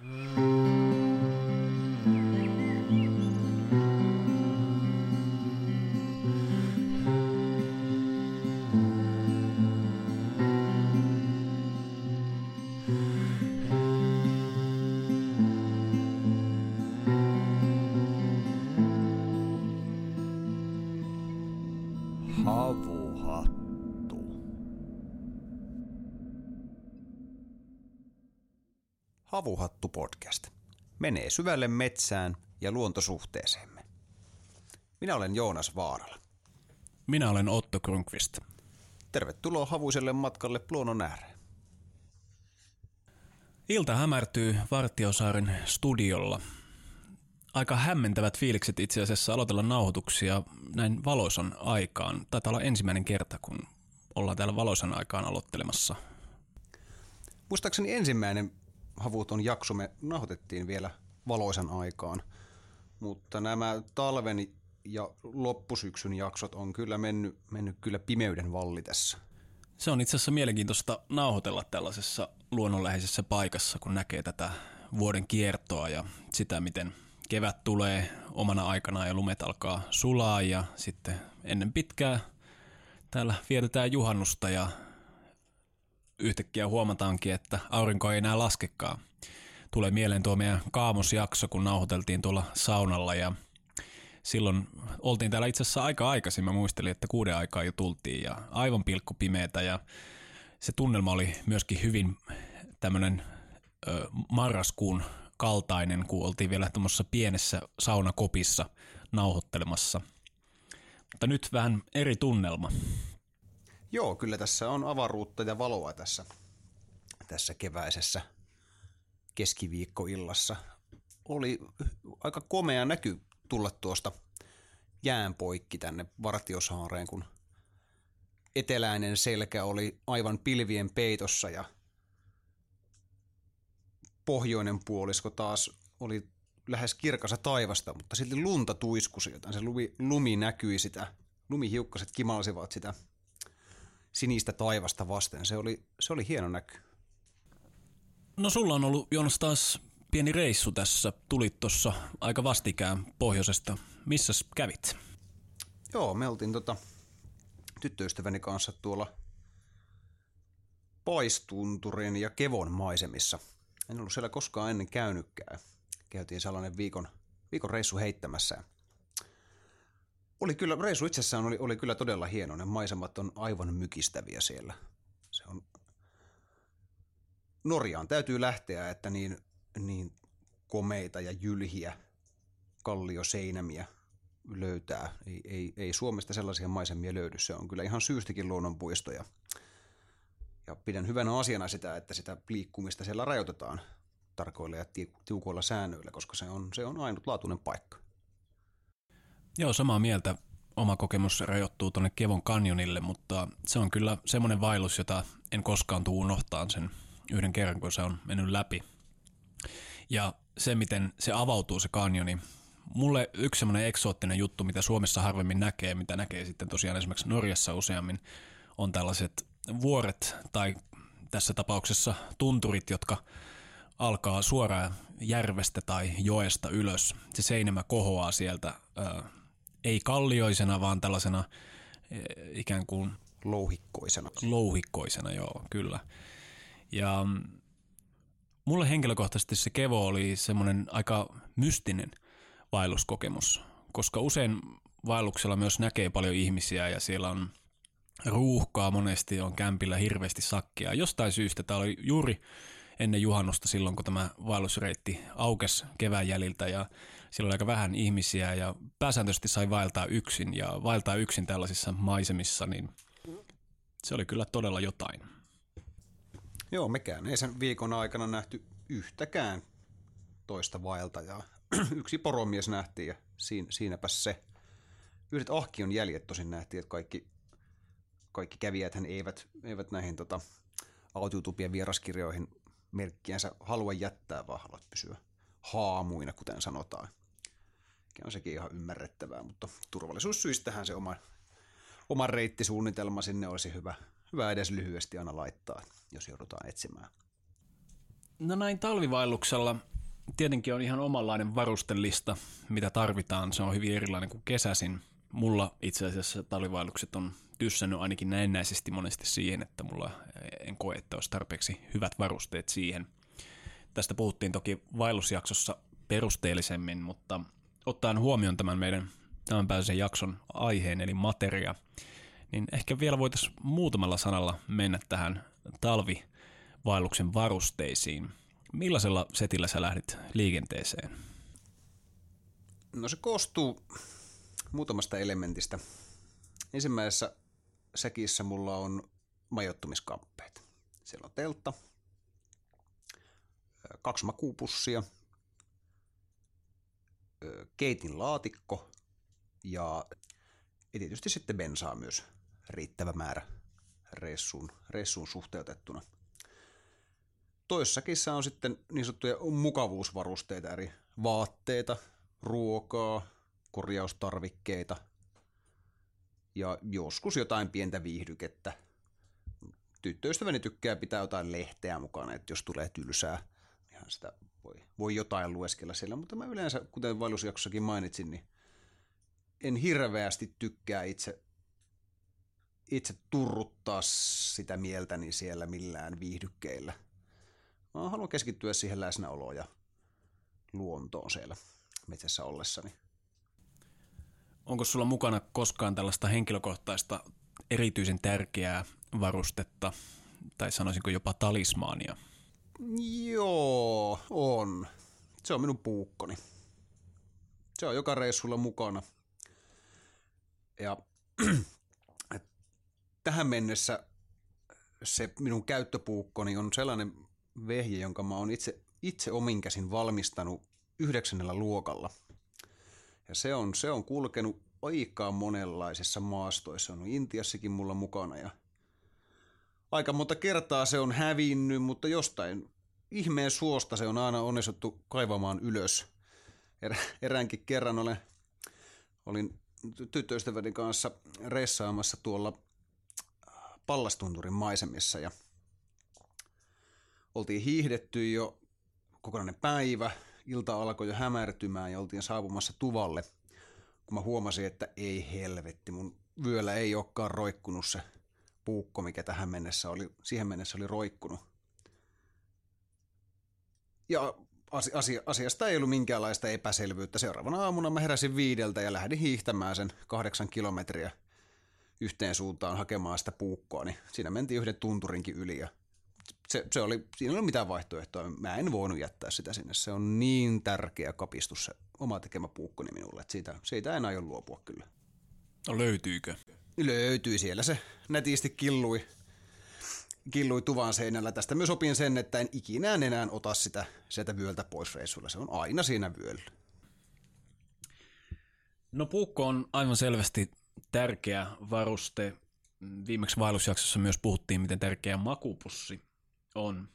Mm. Havuhattu podcast. Menee syvälle metsään ja luontosuhteeseemme. Minä olen Joonas Vaarala. Minä olen Otto Krunkvist. Tervetuloa havuiselle matkalle luonnon ääreen. Ilta hämärtyy Vartiosaaren studiolla. Aika hämmentävät fiilikset itse asiassa aloitella nauhoituksia näin valoisan aikaan. Taitaa olla ensimmäinen kerta, kun ollaan täällä valoisan aikaan aloittelemassa. Muistaakseni ensimmäinen havuton jakso me nauhoitettiin vielä valoisan aikaan, mutta nämä talven ja loppusyksyn jaksot on kyllä mennyt, mennyt kyllä pimeyden vallitessa. Se on itse asiassa mielenkiintoista nauhoitella tällaisessa luonnonläheisessä paikassa, kun näkee tätä vuoden kiertoa ja sitä, miten kevät tulee omana aikanaan ja lumet alkaa sulaa ja sitten ennen pitkää täällä vietetään juhannusta ja yhtäkkiä huomataankin, että aurinko ei enää laskekaan. Tulee mieleen tuo meidän kaamosjakso, kun nauhoiteltiin tuolla saunalla ja silloin oltiin täällä itse asiassa aika aikaisin. Mä muistelin, että kuuden aikaa jo tultiin ja aivan pilkku pimeätä ja se tunnelma oli myöskin hyvin tämmöinen marraskuun kaltainen, kun oltiin vielä tuommoisessa pienessä saunakopissa nauhoittelemassa. Mutta nyt vähän eri tunnelma. Joo, kyllä tässä on avaruutta ja valoa tässä, tässä keväisessä keskiviikkoillassa. Oli aika komea näky tulla tuosta jään poikki tänne Vartiosaareen, kun eteläinen selkä oli aivan pilvien peitossa ja pohjoinen puolisko taas oli lähes kirkasa taivasta, mutta silti lunta tuiskusi, joten se lumi, lumi näkyi sitä, lumihiukkaset kimalsivat sitä sinistä taivasta vasten. Se oli, se oli hieno näky. No sulla on ollut Jonas taas pieni reissu tässä. Tulit tuossa aika vastikään pohjoisesta. Missä kävit? Joo, me oltiin tota, tyttöystäväni kanssa tuolla Paistunturin ja Kevon maisemissa. En ollut siellä koskaan ennen käynytkään. Käytiin sellainen viikon, viikon reissu heittämässä. Oli kyllä, reissu itsessään oli, oli kyllä todella hieno. Ne maisemat on aivan mykistäviä siellä. Se on, Norjaan täytyy lähteä, että niin, niin komeita ja jylhiä kallioseinämiä löytää. Ei, ei, ei Suomesta sellaisia maisemia löydy. Se on kyllä ihan syystäkin luonnonpuisto ja, ja pidän hyvänä asiana sitä, että sitä liikkumista siellä rajoitetaan tarkoilla ja tiukoilla säännöillä, koska se on, se on ainutlaatuinen paikka. Joo, samaa mieltä. Oma kokemus rajoittuu tuonne Kevon kanjonille, mutta se on kyllä semmoinen vaellus, jota en koskaan tuu unohtaa sen yhden kerran, kun se on mennyt läpi. Ja se, miten se avautuu se kanjoni, mulle yksi semmoinen eksoottinen juttu, mitä Suomessa harvemmin näkee, mitä näkee sitten tosiaan esimerkiksi Norjassa useammin, on tällaiset vuoret tai tässä tapauksessa tunturit, jotka alkaa suoraan järvestä tai joesta ylös. Se seinämä kohoaa sieltä ei kallioisena, vaan tällaisena ikään kuin louhikkoisena. Louhikkoisena, joo, kyllä. Ja mm, mulle henkilökohtaisesti se kevo oli semmoinen aika mystinen vaelluskokemus, koska usein vaelluksella myös näkee paljon ihmisiä ja siellä on ruuhkaa monesti, on kämpillä hirveästi sakkia. Jostain syystä tämä oli juuri ennen juhannusta silloin, kun tämä vaellusreitti aukesi kevään jäljiltä ja silloin oli aika vähän ihmisiä ja pääsääntöisesti sai vaeltaa yksin ja vaeltaa yksin tällaisissa maisemissa, niin se oli kyllä todella jotain. Joo, mekään ei sen viikon aikana nähty yhtäkään toista vaeltajaa. Yksi poromies nähtiin ja siinä, siinäpä se. Yhdet ahkion jäljet tosin nähtiin, että kaikki, kaikki kävijät eivät, eivät näihin tota, autiutupien vieraskirjoihin merkkiänsä halua jättää, vaan haluat pysyä haamuina, kuten sanotaan. Ja on sekin ihan ymmärrettävää, mutta turvallisuussyistähän se oma, oma reittisuunnitelma sinne olisi hyvä, hyvä edes lyhyesti aina laittaa, jos joudutaan etsimään. No näin talvivaelluksella tietenkin on ihan omanlainen varustelista, mitä tarvitaan. Se on hyvin erilainen kuin kesäsin. Mulla itse asiassa talvivaellukset on tyssännyt ainakin näennäisesti monesti siihen, että mulla en koe, että olisi tarpeeksi hyvät varusteet siihen. Tästä puhuttiin toki vaellusjaksossa perusteellisemmin, mutta ottaen huomioon tämän meidän tämänpäiväisen jakson aiheen, eli materia, niin ehkä vielä voitaisiin muutamalla sanalla mennä tähän talvivaelluksen varusteisiin. Millaisella setillä sä lähdit liikenteeseen? No se koostuu muutamasta elementistä. Ensimmäisessä säkissä mulla on majoittumiskamppeet. Siellä on teltta, kaksi makuupussia, keitin laatikko ja tietysti sitten bensaa myös riittävä määrä reissuun, reissuun suhteutettuna. Toissakin on sitten niin sanottuja mukavuusvarusteita, eri vaatteita, ruokaa, korjaustarvikkeita ja joskus jotain pientä viihdykettä. Tyttöystäväni tykkää pitää jotain lehteä mukana, että jos tulee tylsää, ihan sitä voi, voi jotain lueskella siellä, mutta mä yleensä, kuten vaellusjaksossakin mainitsin, niin en hirveästi tykkää itse, itse turruttaa sitä mieltäni siellä millään viihdykkeillä. Mä haluan keskittyä siihen läsnäoloon ja luontoon siellä metsässä ollessani. Onko sulla mukana koskaan tällaista henkilökohtaista erityisen tärkeää varustetta, tai sanoisinko jopa talismaania? Joo, on. Se on minun puukkoni. Se on joka reissulla mukana. Ja tähän mennessä se minun käyttöpuukkoni on sellainen vehje, jonka mä oon itse, itse omin käsin valmistanut yhdeksännellä luokalla. Ja se on, se on kulkenut aika monenlaisissa maastoissa. On Intiassakin mulla mukana ja aika monta kertaa se on hävinnyt, mutta jostain ihmeen suosta se on aina onnistuttu kaivamaan ylös. Er, eräänkin kerran olen, olin tyttöystäväni kanssa reissaamassa tuolla Pallastunturin maisemissa ja oltiin hiihdetty jo kokonainen päivä, ilta alkoi jo hämärtymään ja oltiin saapumassa tuvalle, kun mä huomasin, että ei helvetti, mun vyöllä ei olekaan roikkunut se puukko, mikä tähän mennessä oli, siihen mennessä oli roikkunut. Ja asia, asiasta ei ollut minkäänlaista epäselvyyttä. Seuraavana aamuna mä heräsin viideltä ja lähdin hiihtämään sen kahdeksan kilometriä yhteen suuntaan hakemaan sitä puukkoa, niin siinä mentiin yhden tunturinkin yli ja se, se oli, siinä ei ollut mitään vaihtoehtoa. Mä en voinut jättää sitä sinne. Se on niin tärkeä kapistus se oma tekemä puukkoni minulle, että siitä, siitä en aio luopua kyllä. No löytyykö? Löytyi siellä se nätisti killui, killui tuvan seinällä. Tästä myös opin sen, että en ikinä enää ota sitä sieltä vyöltä pois reissulla. Se on aina siinä vyöllä. No puukko on aivan selvästi tärkeä varuste. Viimeksi vaellusjaksossa myös puhuttiin, miten tärkeä makupussi on.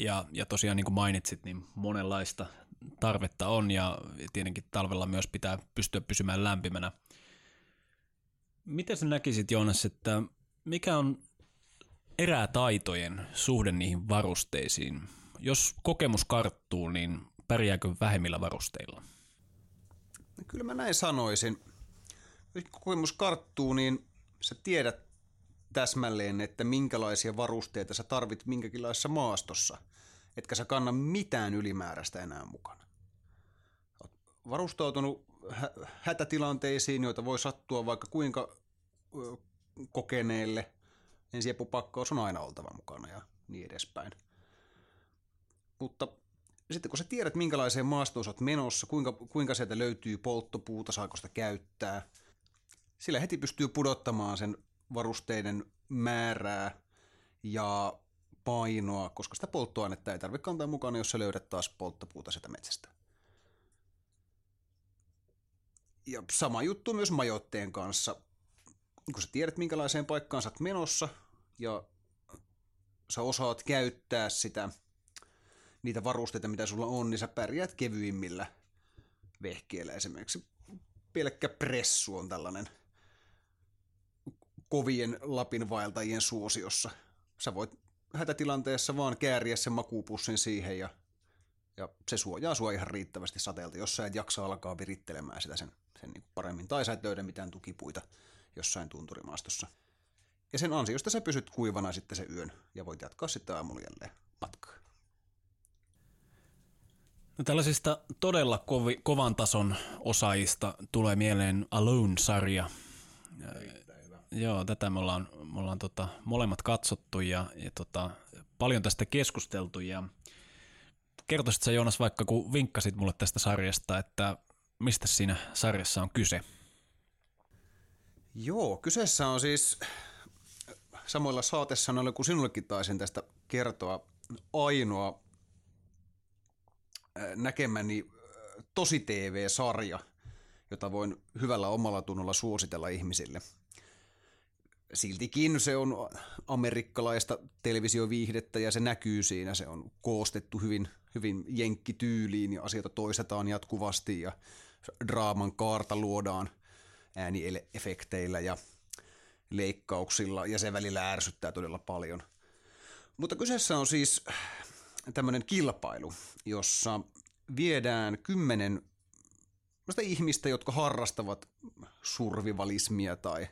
Ja, ja tosiaan niin kuin mainitsit, niin monenlaista tarvetta on ja tietenkin talvella myös pitää pystyä pysymään lämpimänä. Miten sä näkisit, Joonas, että mikä on erätaitojen suhde niihin varusteisiin? Jos kokemus karttuu, niin pärjääkö vähemmillä varusteilla? No kyllä mä näin sanoisin. Jos kokemus karttuu, niin sä tiedät täsmälleen, että minkälaisia varusteita sä tarvit minkäkinlaisessa maastossa, etkä sä kanna mitään ylimääräistä enää mukana. Oot varustautunut hätätilanteisiin, joita voi sattua vaikka kuinka kokeneelle. Ensiapupakkaus on aina oltava mukana ja niin edespäin. Mutta sitten kun sä tiedät, minkälaiseen maastoon sä oot menossa, kuinka, kuinka sieltä löytyy polttopuuta, saako sitä käyttää, sillä heti pystyy pudottamaan sen varusteiden määrää ja painoa, koska sitä polttoainetta ei tarvitse kantaa mukana, jos sä löydät taas polttopuuta sitä metsästä. Ja sama juttu myös majoitteen kanssa. Kun sä tiedät, minkälaiseen paikkaan sä oot menossa ja sä osaat käyttää sitä, niitä varusteita, mitä sulla on, niin sä pärjäät kevyimmillä vehkeillä. Esimerkiksi pelkkä pressu on tällainen – kovien Lapin vaeltajien suosiossa. Sä voit hätätilanteessa vaan kääriä sen makuupussin siihen ja, ja se suojaa sua ihan riittävästi sateelta, jos sä et jaksa alkaa virittelemään sitä sen, sen niin paremmin. Tai sä et löydä mitään tukipuita jossain tunturimaastossa. Ja sen ansiosta sä pysyt kuivana sitten se yön ja voit jatkaa sitten aamulla jälleen matkaa. No tällaisista todella kovi, kovan tason osaajista tulee mieleen Alone-sarja. Joo, tätä me ollaan, me ollaan tota, molemmat katsottu ja, ja tota, paljon tästä keskusteltu. Ja kertoisit sä Joonas vaikka, kun vinkkasit mulle tästä sarjasta, että mistä siinä sarjassa on kyse? Joo, kyseessä on siis samoilla saatesanoilla kuin sinullekin taisin tästä kertoa ainoa näkemäni tosi TV-sarja, jota voin hyvällä omalla tunnolla suositella ihmisille. Siltikin se on amerikkalaista televisioviihdettä ja se näkyy siinä. Se on koostettu hyvin, hyvin jenkkityyliin ja asioita toistetaan jatkuvasti ja draaman kaarta luodaan ääniefekteillä ja leikkauksilla ja se välillä ärsyttää todella paljon. Mutta kyseessä on siis tämmöinen kilpailu, jossa viedään kymmenen ihmistä, jotka harrastavat survivalismia tai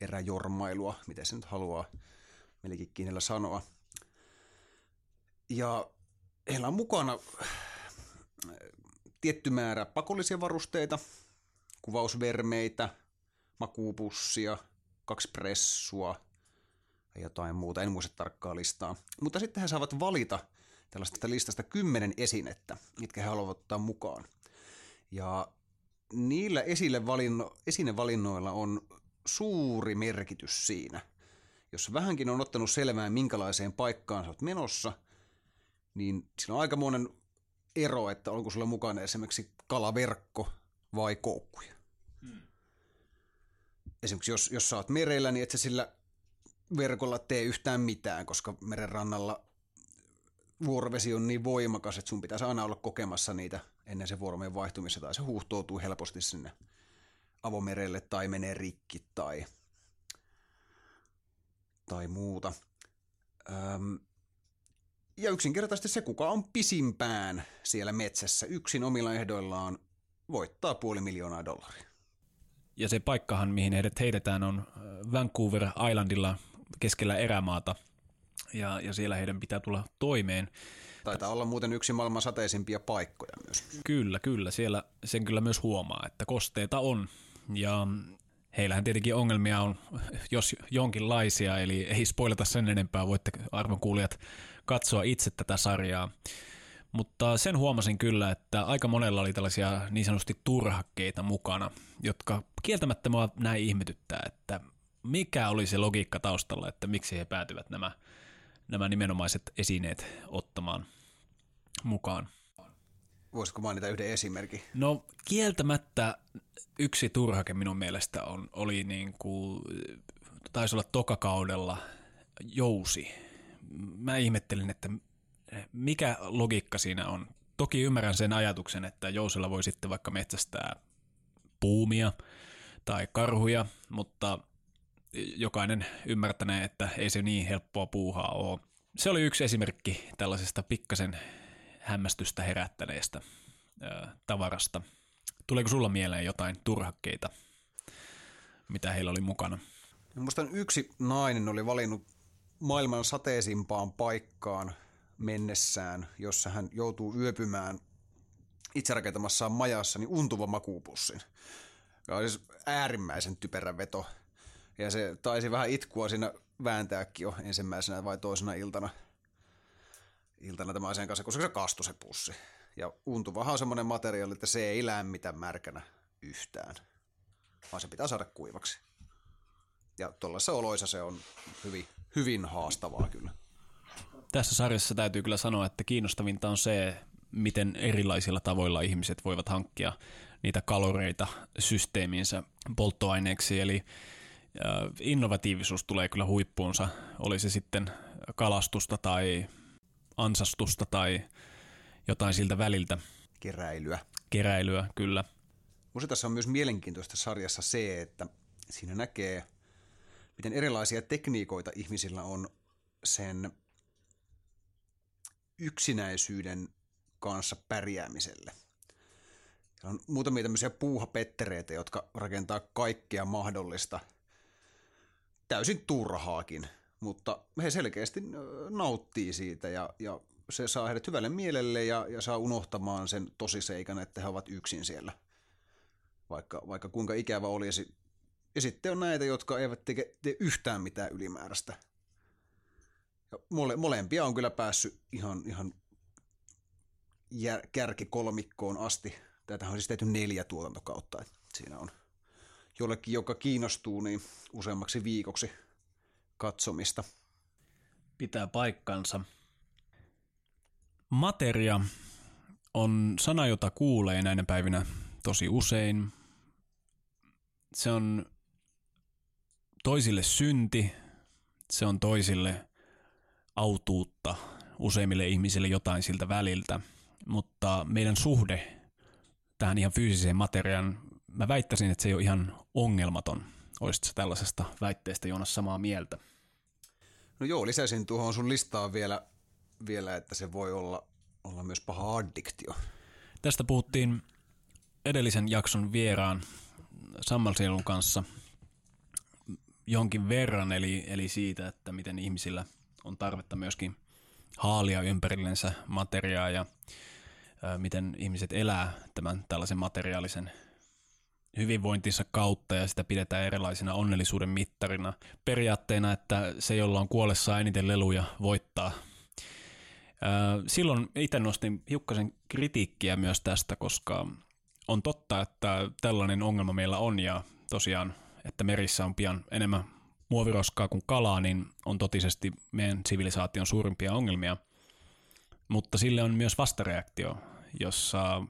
eräjormailua, miten se nyt haluaa melkein kiinellä sanoa. Ja heillä on mukana tietty määrä pakollisia varusteita, kuvausvermeitä, makuupussia, kaksi pressua ja jotain muuta, en muista tarkkaa listaa. Mutta sitten he saavat valita tällaista listasta kymmenen esinettä, mitkä he haluavat ottaa mukaan. Ja niillä esille valinno, esinevalinnoilla on suuri merkitys siinä. Jos vähänkin on ottanut selvää, minkälaiseen paikkaan sä oot menossa, niin sillä on aikamoinen ero, että onko sulla mukana esimerkiksi kalaverkko vai koukkuja. Hmm. Esimerkiksi jos, jos sä oot merellä, niin et sä sillä verkolla tee yhtään mitään, koska meren rannalla vuorovesi on niin voimakas, että sun pitäisi aina olla kokemassa niitä ennen se vuoromeen vaihtumista, tai se huuhtoutuu helposti sinne avomerelle tai menee rikki tai, tai muuta. Öm, ja yksinkertaisesti se, kuka on pisimpään siellä metsässä yksin omilla ehdoillaan, voittaa puoli miljoonaa dollaria. Ja se paikkahan, mihin heidät heitetään, on Vancouver Islandilla keskellä erämaata – ja, ja siellä heidän pitää tulla toimeen. Taitaa olla muuten yksi maailman sateisimpia paikkoja myös. Kyllä, kyllä. Siellä sen kyllä myös huomaa, että kosteita on. Ja heillähän tietenkin ongelmia on, jos jonkinlaisia, eli ei spoilata sen enempää, voitte arvon kuulijat katsoa itse tätä sarjaa. Mutta sen huomasin kyllä, että aika monella oli tällaisia niin sanotusti turhakkeita mukana, jotka kieltämättä mua näin ihmetyttää, että mikä oli se logiikka taustalla, että miksi he päätyvät nämä nämä nimenomaiset esineet ottamaan mukaan. Voisitko mainita yhden esimerkin? No kieltämättä yksi turhake minun mielestä on, oli niin kuin, taisi olla tokakaudella jousi. Mä ihmettelin, että mikä logiikka siinä on. Toki ymmärrän sen ajatuksen, että jousilla voi sitten vaikka metsästää puumia tai karhuja, mutta jokainen ymmärtänee, että ei se niin helppoa puuhaa ole. Se oli yksi esimerkki tällaisesta pikkasen hämmästystä herättäneestä ö, tavarasta. Tuleeko sulla mieleen jotain turhakkeita, mitä heillä oli mukana? Minusta yksi nainen oli valinnut maailman sateisimpaan paikkaan mennessään, jossa hän joutuu yöpymään itse rakentamassaan majassa, niin untuva makuupussin. Tämä oli siis äärimmäisen typerä veto – ja se taisi vähän itkua siinä vääntääkin jo ensimmäisenä vai toisena iltana, iltana tämä asian kanssa, koska se kastui se pussi. Ja untuvahan on semmoinen materiaali, että se ei lämmitä märkänä yhtään, vaan se pitää saada kuivaksi. Ja tuollaisessa oloissa se on hyvin, hyvin haastavaa kyllä. Tässä sarjassa täytyy kyllä sanoa, että kiinnostavinta on se, miten erilaisilla tavoilla ihmiset voivat hankkia niitä kaloreita systeemiinsä polttoaineeksi. Eli innovatiivisuus tulee kyllä huippuunsa, oli se sitten kalastusta tai ansastusta tai jotain siltä väliltä. Keräilyä. Keräilyä, kyllä. Musta tässä on myös mielenkiintoista sarjassa se, että siinä näkee, miten erilaisia tekniikoita ihmisillä on sen yksinäisyyden kanssa pärjäämiselle. on muutamia tämmöisiä puuhapettereitä, jotka rakentaa kaikkea mahdollista, täysin turhaakin, mutta he selkeästi nauttii siitä ja, ja se saa heidät hyvälle mielelle ja, ja saa unohtamaan sen tosiseikan, että he ovat yksin siellä. Vaikka, vaikka kuinka ikävä olisi. Ja sitten on näitä, jotka eivät tee, tee yhtään mitään ylimääräistä. Ja mole, molempia on kyllä päässyt ihan, ihan jär, kärkikolmikkoon asti. Tätä on siis tehty neljä tuotantokautta. Että siinä on jollekin, joka kiinnostuu, niin useammaksi viikoksi katsomista. Pitää paikkansa. Materia on sana, jota kuulee näinä päivinä tosi usein. Se on toisille synti, se on toisille autuutta, useimmille ihmisille jotain siltä väliltä, mutta meidän suhde tähän ihan fyysiseen materiaan, mä väittäisin, että se ei ole ihan ongelmaton. Olisitko tällaisesta väitteestä Joonas samaa mieltä? No joo, lisäsin tuohon sun listaan vielä vielä, että se voi olla, olla myös paha addiktio. Tästä puhuttiin edellisen jakson vieraan Sammalsielun kanssa jonkin verran, eli, eli siitä, että miten ihmisillä on tarvetta myöskin haalia ympärillensä materiaa ja ä, miten ihmiset elää tämän tällaisen materiaalisen hyvinvointinsa kautta ja sitä pidetään erilaisina onnellisuuden mittarina. Periaatteena, että se, jolla on kuollessa eniten leluja, voittaa Silloin itse nostin hiukkasen kritiikkiä myös tästä, koska on totta, että tällainen ongelma meillä on ja tosiaan, että merissä on pian enemmän muoviroskaa kuin kalaa, niin on totisesti meidän sivilisaation suurimpia ongelmia. Mutta sille on myös vastareaktio, jossa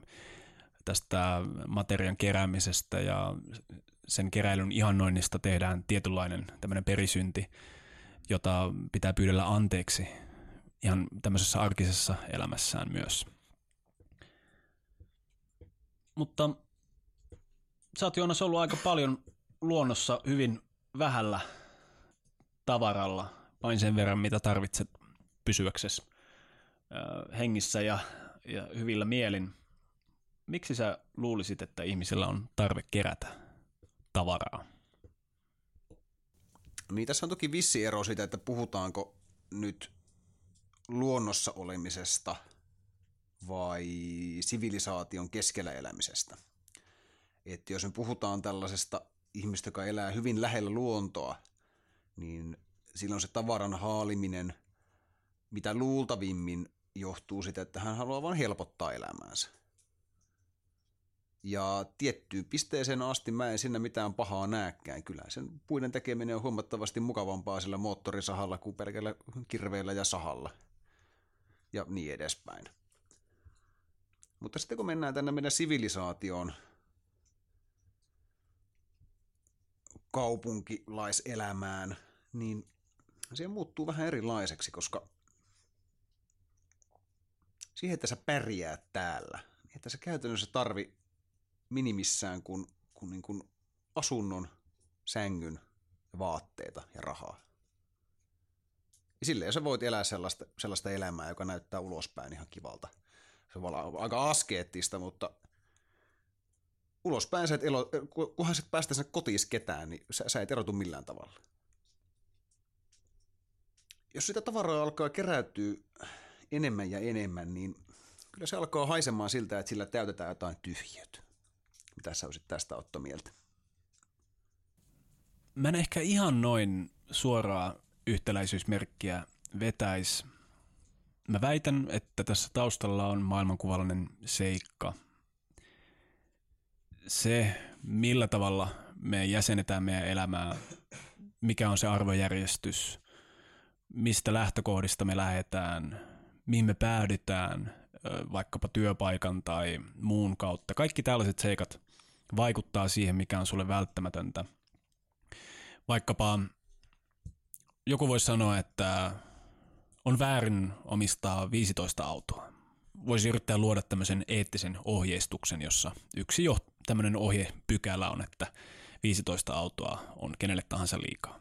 tästä materian keräämisestä ja sen keräilyn ihannoinnista tehdään tietynlainen tämmöinen perisynti, jota pitää pyydellä anteeksi ihan tämmöisessä arkisessa elämässään myös. Mutta sä oot Joonas ollut aika paljon luonnossa hyvin vähällä tavaralla, vain sen verran mitä tarvitset pysyäksesi hengissä ja, ja hyvillä mielin. Miksi sä luulisit, että ihmisillä on tarve kerätä tavaraa? Niin tässä on toki vissi ero siitä, että puhutaanko nyt luonnossa olemisesta vai sivilisaation keskellä elämisestä. Että jos me puhutaan tällaisesta ihmistä, joka elää hyvin lähellä luontoa, niin silloin se tavaran haaliminen mitä luultavimmin johtuu sitä, että hän haluaa vain helpottaa elämäänsä. Ja tiettyyn pisteeseen asti mä en sinne mitään pahaa näkään. Kyllä sen puiden tekeminen on huomattavasti mukavampaa sillä moottorisahalla kuin pelkällä kirveellä ja sahalla – ja niin edespäin. Mutta sitten kun mennään tänne meidän sivilisaatioon, kaupunkilaiselämään, niin se muuttuu vähän erilaiseksi, koska siihen, että sä pärjäät täällä, niin että sä käytännössä tarvi minimissään kuin, kuin, niin kuin asunnon, sängyn, vaatteita ja rahaa. Ja silleen sä voit elää sellaista, sellaista elämää, joka näyttää ulospäin ihan kivalta. Se on aika askeettista, mutta ulospäin sä et elo, kunhan sä et päästä sinne kotiin ketään, niin sä, sä et erotu millään tavalla. Jos sitä tavaraa alkaa keräytyä enemmän ja enemmän, niin kyllä se alkaa haisemaan siltä, että sillä täytetään jotain tyhjiötä. Mitä sä olisit tästä Otto mieltä? Mä en ehkä ihan noin suoraan yhtäläisyysmerkkiä vetäisi. Mä väitän, että tässä taustalla on maailmankuvallinen seikka. Se, millä tavalla me jäsenetään meidän elämää, mikä on se arvojärjestys, mistä lähtökohdista me lähdetään, mihin me päädytään, vaikkapa työpaikan tai muun kautta. Kaikki tällaiset seikat vaikuttaa siihen, mikä on sulle välttämätöntä. Vaikkapa joku voisi sanoa, että on väärin omistaa 15 autoa. Voisi yrittää luoda tämmöisen eettisen ohjeistuksen, jossa yksi jo tämmöinen ohjepykälä on, että 15 autoa on kenelle tahansa liikaa.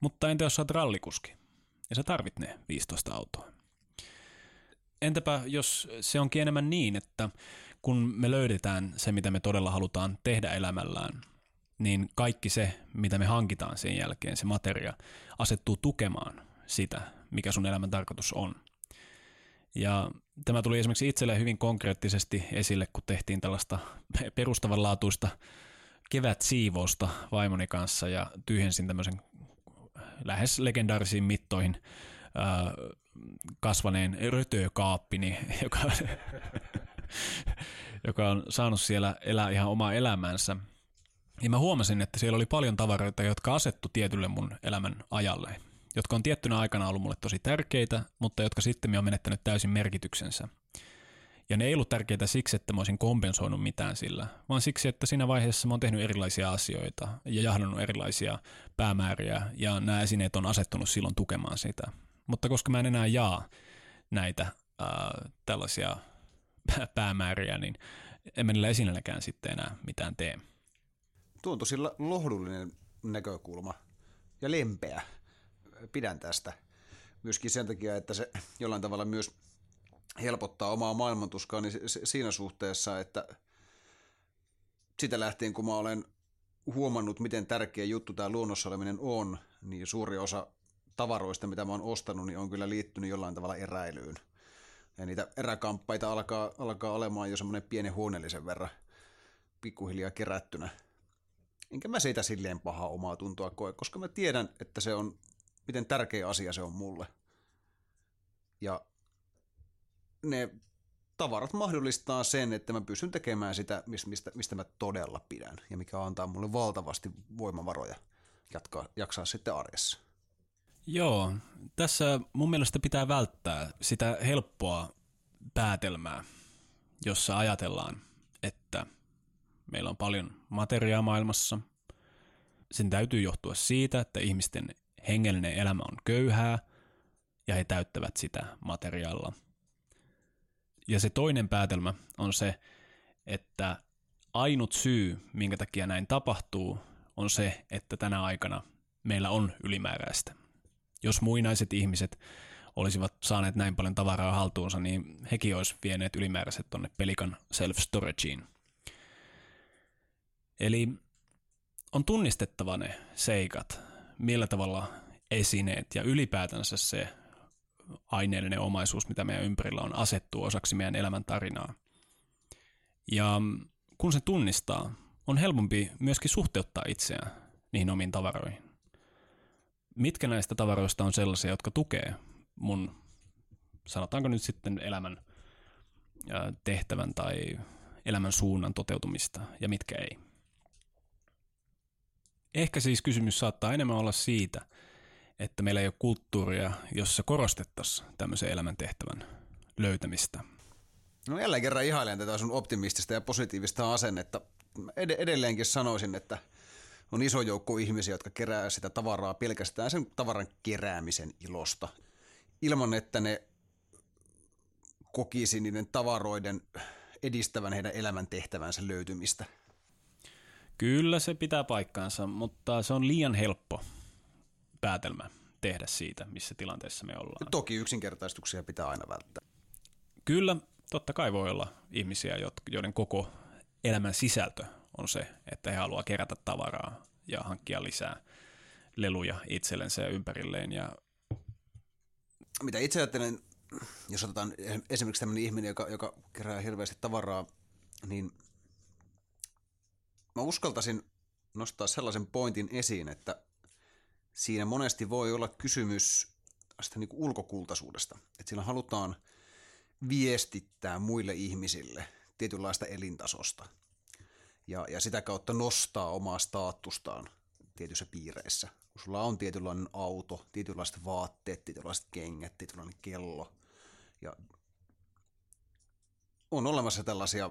Mutta entä jos sä oot rallikuski ja sä tarvit ne 15 autoa? entäpä jos se onkin enemmän niin, että kun me löydetään se, mitä me todella halutaan tehdä elämällään, niin kaikki se, mitä me hankitaan sen jälkeen, se materia, asettuu tukemaan sitä, mikä sun elämän tarkoitus on. Ja tämä tuli esimerkiksi itselle hyvin konkreettisesti esille, kun tehtiin tällaista perustavanlaatuista kevät siivousta vaimoni kanssa ja tyhjensin tämmöisen lähes legendaarisiin mittoihin äh, kasvaneen rötökaappini, joka, joka on saanut siellä elää ihan omaa elämänsä. Ja mä huomasin, että siellä oli paljon tavaroita, jotka asettu tietylle mun elämän ajalle, jotka on tiettynä aikana ollut mulle tosi tärkeitä, mutta jotka sitten on menettänyt täysin merkityksensä. Ja ne ei ollut tärkeitä siksi, että mä olisin kompensoinut mitään sillä, vaan siksi, että siinä vaiheessa mä oon tehnyt erilaisia asioita ja jahdannut erilaisia päämääriä, ja nämä esineet on asettunut silloin tukemaan sitä. Mutta koska mä en enää jaa näitä ää, tällaisia päämääriä, niin en mä niillä esineilläkään sitten enää mitään tee. Tuo on tosi lohdullinen näkökulma ja lempeä. Pidän tästä myöskin sen takia, että se jollain tavalla myös helpottaa omaa maailmantuskaa niin siinä suhteessa, että sitä lähtien kun mä olen huomannut, miten tärkeä juttu tämä luonnossa oleminen on, niin suuri osa tavaroista, mitä mä oon ostanut, niin on kyllä liittynyt jollain tavalla eräilyyn. Ja niitä eräkamppaita alkaa, alkaa olemaan jo semmoinen pieni huoneellisen verran pikkuhiljaa kerättynä. Enkä mä siitä silleen pahaa omaa tuntoa koe, koska mä tiedän, että se on, miten tärkeä asia se on mulle. Ja ne tavarat mahdollistaa sen, että mä pystyn tekemään sitä, mistä, mistä mä todella pidän ja mikä antaa mulle valtavasti voimavaroja jatkaa, jaksaa sitten arjessa. Joo, tässä mun mielestä pitää välttää sitä helppoa päätelmää, jossa ajatellaan, että meillä on paljon materiaa maailmassa. Sen täytyy johtua siitä, että ihmisten hengellinen elämä on köyhää ja he täyttävät sitä materiaalla – ja se toinen päätelmä on se, että ainut syy, minkä takia näin tapahtuu, on se, että tänä aikana meillä on ylimääräistä. Jos muinaiset ihmiset olisivat saaneet näin paljon tavaraa haltuunsa, niin hekin olisi vieneet ylimääräiset tonne pelikan self-storageen. Eli on tunnistettava ne seikat, millä tavalla esineet ja ylipäätänsä se aineellinen omaisuus, mitä meidän ympärillä on, asettuu osaksi meidän elämän tarinaa. Ja kun se tunnistaa, on helpompi myöskin suhteuttaa itseään niihin omiin tavaroihin. Mitkä näistä tavaroista on sellaisia, jotka tukee mun, sanotaanko nyt sitten elämän tehtävän tai elämän suunnan toteutumista ja mitkä ei. Ehkä siis kysymys saattaa enemmän olla siitä, että meillä ei ole kulttuuria, jossa korostettaisiin tämmöisen elämäntehtävän löytämistä. No jälleen kerran ihailen tätä sun optimistista ja positiivista asennetta. Ed- edelleenkin sanoisin, että on iso joukko ihmisiä, jotka kerää sitä tavaraa pelkästään sen tavaran keräämisen ilosta. Ilman, että ne kokisi niiden tavaroiden edistävän heidän elämäntehtävänsä löytymistä. Kyllä se pitää paikkaansa, mutta se on liian helppo päätelmä tehdä siitä, missä tilanteessa me ollaan. Toki yksinkertaistuksia pitää aina välttää. Kyllä, totta kai voi olla ihmisiä, joiden koko elämän sisältö on se, että he haluaa kerätä tavaraa ja hankkia lisää leluja itsellensä ja ympärilleen. Ja... Mitä itse ajattelen, jos otetaan esimerkiksi tämmöinen ihminen, joka, joka kerää hirveästi tavaraa, niin mä uskaltaisin nostaa sellaisen pointin esiin, että siinä monesti voi olla kysymys tästä niin kuin ulkokultaisuudesta. Että sillä halutaan viestittää muille ihmisille tietynlaista elintasosta ja, ja sitä kautta nostaa omaa statustaan tietyissä piireissä. Kun sulla on tietynlainen auto, tietynlaiset vaatteet, tietynlaiset kengät, tietynlainen kello ja on olemassa tällaisia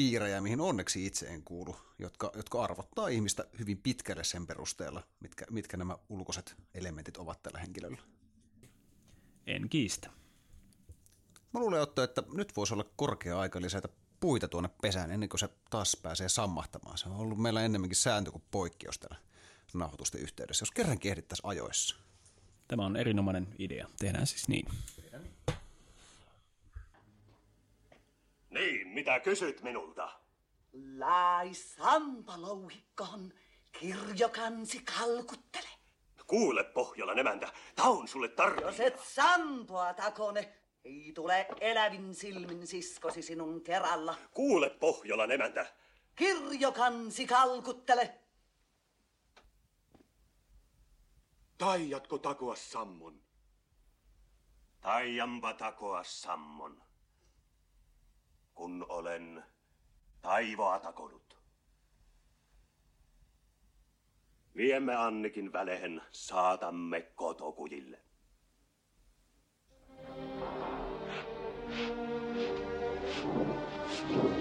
piirejä, mihin onneksi itse en kuulu, jotka, jotka arvottaa ihmistä hyvin pitkälle sen perusteella, mitkä, mitkä nämä ulkoiset elementit ovat tällä henkilöllä. En kiistä. Mä luulen, Otto, että nyt voisi olla korkea aika lisätä puita tuonne pesään ennen kuin se taas pääsee sammahtamaan. Se on ollut meillä ennemminkin sääntö kuin poikkeus täällä nauhoitusten yhteydessä, jos kerran kehdittäisiin ajoissa. Tämä on erinomainen idea. Tehdään siis niin. Mitä kysyt minulta? Lai louhikkoon, kirjokansi kalkuttele. Kuule, Pohjolan emäntä, tää on sulle tarvittu. Jos et sampoa takone, ei tule elävin silmin siskosi sinun keralla. Kuule, Pohjolan emäntä, Kirjokansi kalkuttele. Taiatko takoa sammon? taianpa takoa sammon, kun olen taivoa takonut. Viemme Annikin välehen, saatamme kotokujille. No,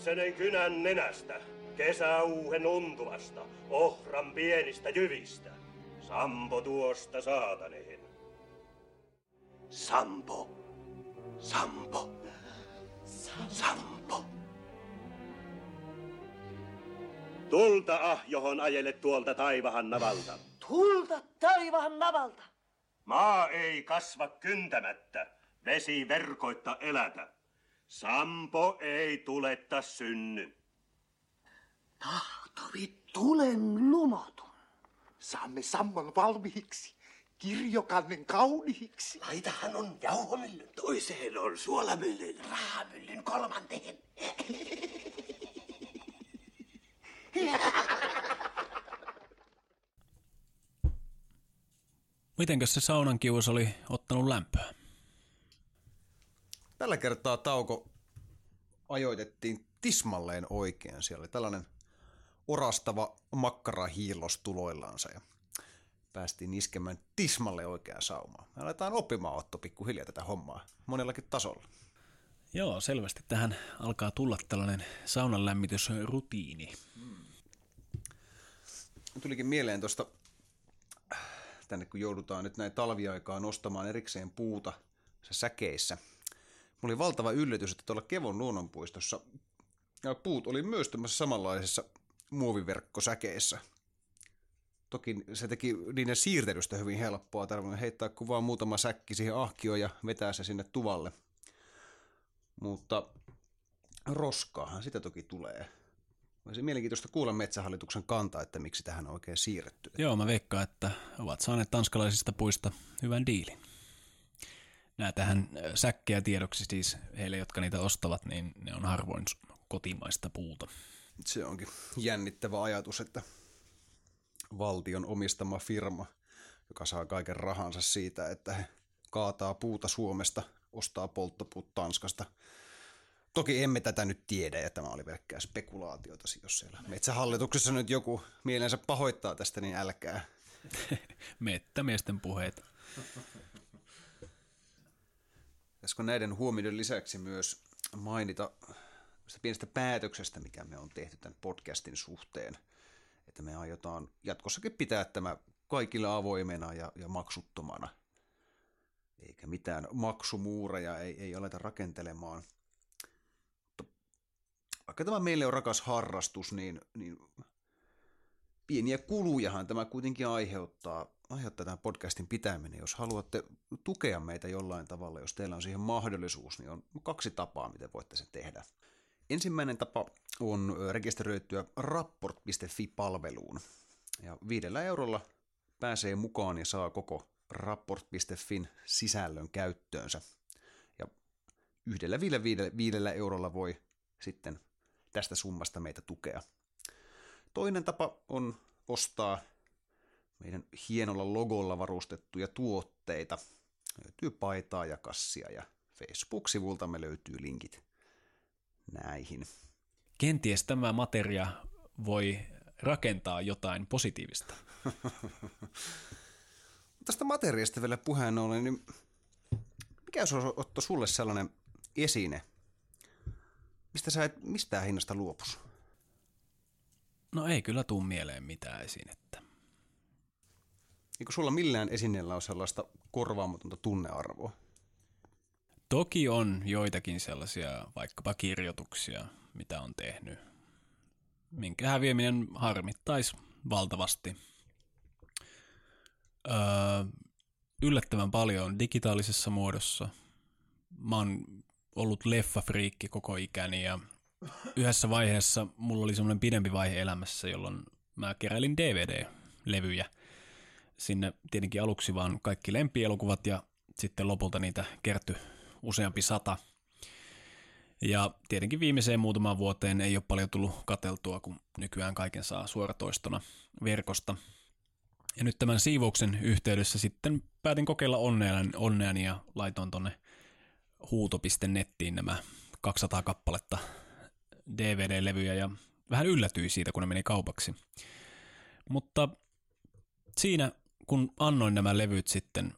Joutsenen kynän nenästä, kesäuuhen untuvasta, ohran pienistä jyvistä. Sampo tuosta saataneen. Sampo. Sampo. Sampo. Tulta ah, johon ajele tuolta taivahan navalta. tulta taivaan navalta. Maa ei kasva kyntämättä, vesi verkoitta elätä. Sampo ei tuletta synny. Tahtovi tulen lumotun. Saamme sammon valmiiksi. Kirjokannen kauniiksi. Laitahan on jauhomyllyn, toiseen on suolamyllyn, rahamyllyn kolmanteen. Mitenkäs se saunan kiuas oli ottanut lämpöä? Tällä kertaa tauko ajoitettiin tismalleen oikein. Siellä oli tällainen orastava makkarahiilos tuloillansa ja päästiin iskemään tismalle oikeaan saumaan. Me aletaan oppimaan Otto pikkuhiljaa tätä hommaa monellakin tasolla. Joo, selvästi tähän alkaa tulla tällainen saunan lämmitysrutiini. Tulikin mieleen tuosta, tänne kun joudutaan nyt näin talviaikaa nostamaan erikseen puuta se säkeissä. Oli valtava yllätys, että tuolla Kevon luonnonpuistossa puut oli myös tämmöisessä samanlaisessa muoviverkkosäkeissä. Toki se teki niiden siirtelystä hyvin helppoa. Tarvinnut heittää kuvaa muutama säkki siihen ahkioon ja vetää se sinne tuvalle. Mutta roskaahan sitä toki tulee. Olisi mielenkiintoista kuulla Metsähallituksen kanta, että miksi tähän on oikein siirretty. Joo, mä veikkaan, että ovat saaneet tanskalaisista puista hyvän diilin. Nämä tähän äh, säkkejä tiedoksi siis heille, jotka niitä ostavat, niin ne on harvoin kotimaista puuta. Se onkin jännittävä ajatus, että valtion omistama firma, joka saa kaiken rahansa siitä, että he kaataa puuta Suomesta, ostaa polttopuut Tanskasta. Toki emme tätä nyt tiedä, ja tämä oli pelkkää spekulaatiota, jos siellä metsähallituksessa nyt joku mielensä pahoittaa tästä, niin älkää. Mettämiesten puheet. Pitäisikö näiden huomioiden lisäksi myös mainita pienestä päätöksestä, mikä me on tehty tämän podcastin suhteen, että me aiotaan jatkossakin pitää tämä kaikille avoimena ja, ja maksuttomana, eikä mitään maksumuureja ei, ei aleta rakentelemaan. Mutta vaikka tämä meille on rakas harrastus, niin, niin pieniä kulujahan tämä kuitenkin aiheuttaa, aiheuttaa tämän podcastin pitäminen. Jos haluatte tukea meitä jollain tavalla, jos teillä on siihen mahdollisuus, niin on kaksi tapaa, miten voitte sen tehdä. Ensimmäinen tapa on rekisteröityä rapport.fi-palveluun. Ja viidellä eurolla pääsee mukaan ja saa koko rapport.fin sisällön käyttöönsä. Ja yhdellä viidellä, viidellä, viidellä eurolla voi sitten tästä summasta meitä tukea. Toinen tapa on ostaa meidän hienolla logolla varustettuja tuotteita. Löytyy paitaa ja kassia ja Facebook-sivultamme löytyy linkit näihin. Kenties tämä materia voi rakentaa jotain positiivista. Tästä materiasta vielä puheen ollen, niin mikä on Otto sulle sellainen esine, mistä sä et mistään hinnasta luopus? No ei kyllä tuu mieleen mitään esinettä. Eikö sulla millään esineellä ole sellaista korvaamatonta tunnearvoa? Toki on joitakin sellaisia vaikkapa kirjoituksia, mitä on tehnyt minkä häviäminen harmittaisi valtavasti. Öö, yllättävän paljon digitaalisessa muodossa. Mä oon ollut leffafriikki koko ikäni ja yhdessä vaiheessa mulla oli semmoinen pidempi vaihe elämässä, jolloin mä keräilin DVD-levyjä. Sinne tietenkin aluksi vaan kaikki lempielokuvat ja sitten lopulta niitä kertyi useampi sata. Ja tietenkin viimeiseen muutamaan vuoteen ei ole paljon tullut kateltua, kun nykyään kaiken saa suoratoistona verkosta. Ja nyt tämän siivouksen yhteydessä sitten päätin kokeilla onneani, onneani ja laitoin tonne huuto.nettiin nämä 200 kappaletta DVD-levyjä ja vähän yllätyin siitä, kun ne meni kaupaksi. Mutta siinä, kun annoin nämä levyt sitten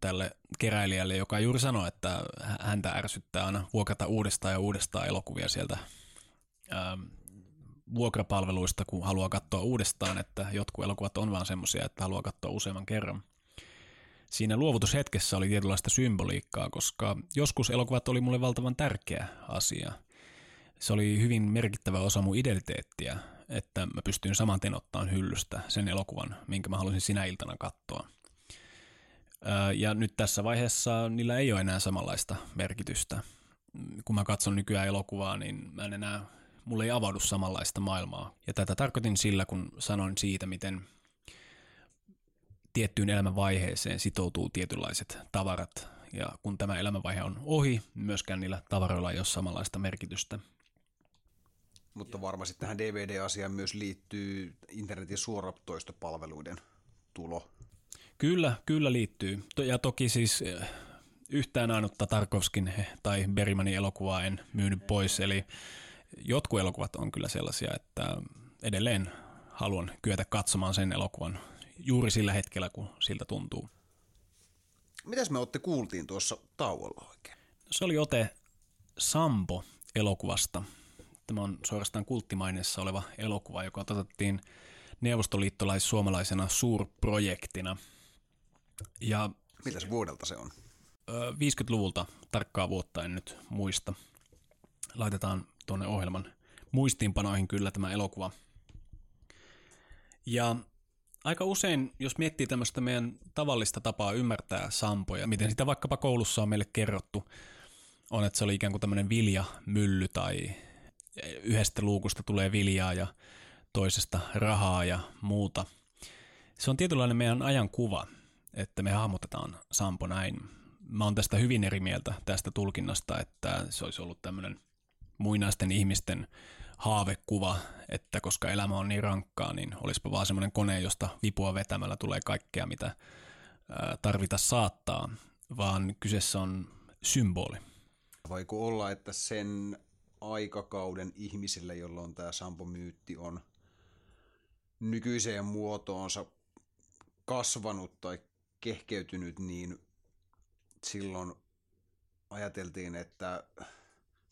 tälle keräilijälle, joka juuri sanoi, että häntä ärsyttää aina vuokrata uudestaan ja uudestaan elokuvia sieltä ää, vuokrapalveluista, kun haluaa katsoa uudestaan, että jotkut elokuvat on vaan semmoisia, että haluaa katsoa useamman kerran. Siinä luovutushetkessä oli tietynlaista symboliikkaa, koska joskus elokuvat oli mulle valtavan tärkeä asia. Se oli hyvin merkittävä osa mun identiteettiä, että mä pystyin saman tien ottaan hyllystä sen elokuvan, minkä mä halusin sinä iltana katsoa. Ja nyt tässä vaiheessa niillä ei ole enää samanlaista merkitystä. Kun mä katson nykyään elokuvaa, niin mä en enää, mulle ei avaudu samanlaista maailmaa. Ja tätä tarkoitin sillä, kun sanoin siitä, miten tiettyyn elämänvaiheeseen sitoutuu tietynlaiset tavarat. Ja kun tämä elämänvaihe on ohi, myöskään niillä tavaroilla ei ole samanlaista merkitystä. Mutta varmasti tähän DVD-asiaan myös liittyy internetin suoratoistopalveluiden tulo. Kyllä, kyllä liittyy. Ja toki siis eh, yhtään ainutta Tarkovskin tai Bergmanin elokuvaa en myynyt pois, eli jotkut elokuvat on kyllä sellaisia, että edelleen haluan kyetä katsomaan sen elokuvan juuri sillä hetkellä, kun siltä tuntuu. Mitäs me olette kuultiin tuossa tauolla oikein? Se oli ote Sampo-elokuvasta. Tämä on suorastaan kulttimaineessa oleva elokuva, joka otettiin neuvostoliittolais-suomalaisena suurprojektina – ja se vuodelta se on? 50-luvulta, tarkkaa vuotta en nyt muista. Laitetaan tuonne ohjelman muistiinpanoihin kyllä tämä elokuva. Ja aika usein, jos miettii tämmöistä meidän tavallista tapaa ymmärtää sampoja, miten sitä vaikkapa koulussa on meille kerrottu, on, että se oli ikään kuin tämmöinen viljamylly tai yhdestä luukusta tulee viljaa ja toisesta rahaa ja muuta. Se on tietynlainen meidän ajan kuva että me hahmotetaan Sampo näin. Mä oon tästä hyvin eri mieltä tästä tulkinnasta, että se olisi ollut tämmöinen muinaisten ihmisten haavekuva, että koska elämä on niin rankkaa, niin olisipa vaan semmoinen kone, josta vipua vetämällä tulee kaikkea, mitä tarvita saattaa, vaan kyseessä on symboli. Voiko olla, että sen aikakauden ihmisille, jolloin tämä Sampo-myytti on nykyiseen muotoonsa kasvanut tai kehkeytynyt, niin silloin ajateltiin, että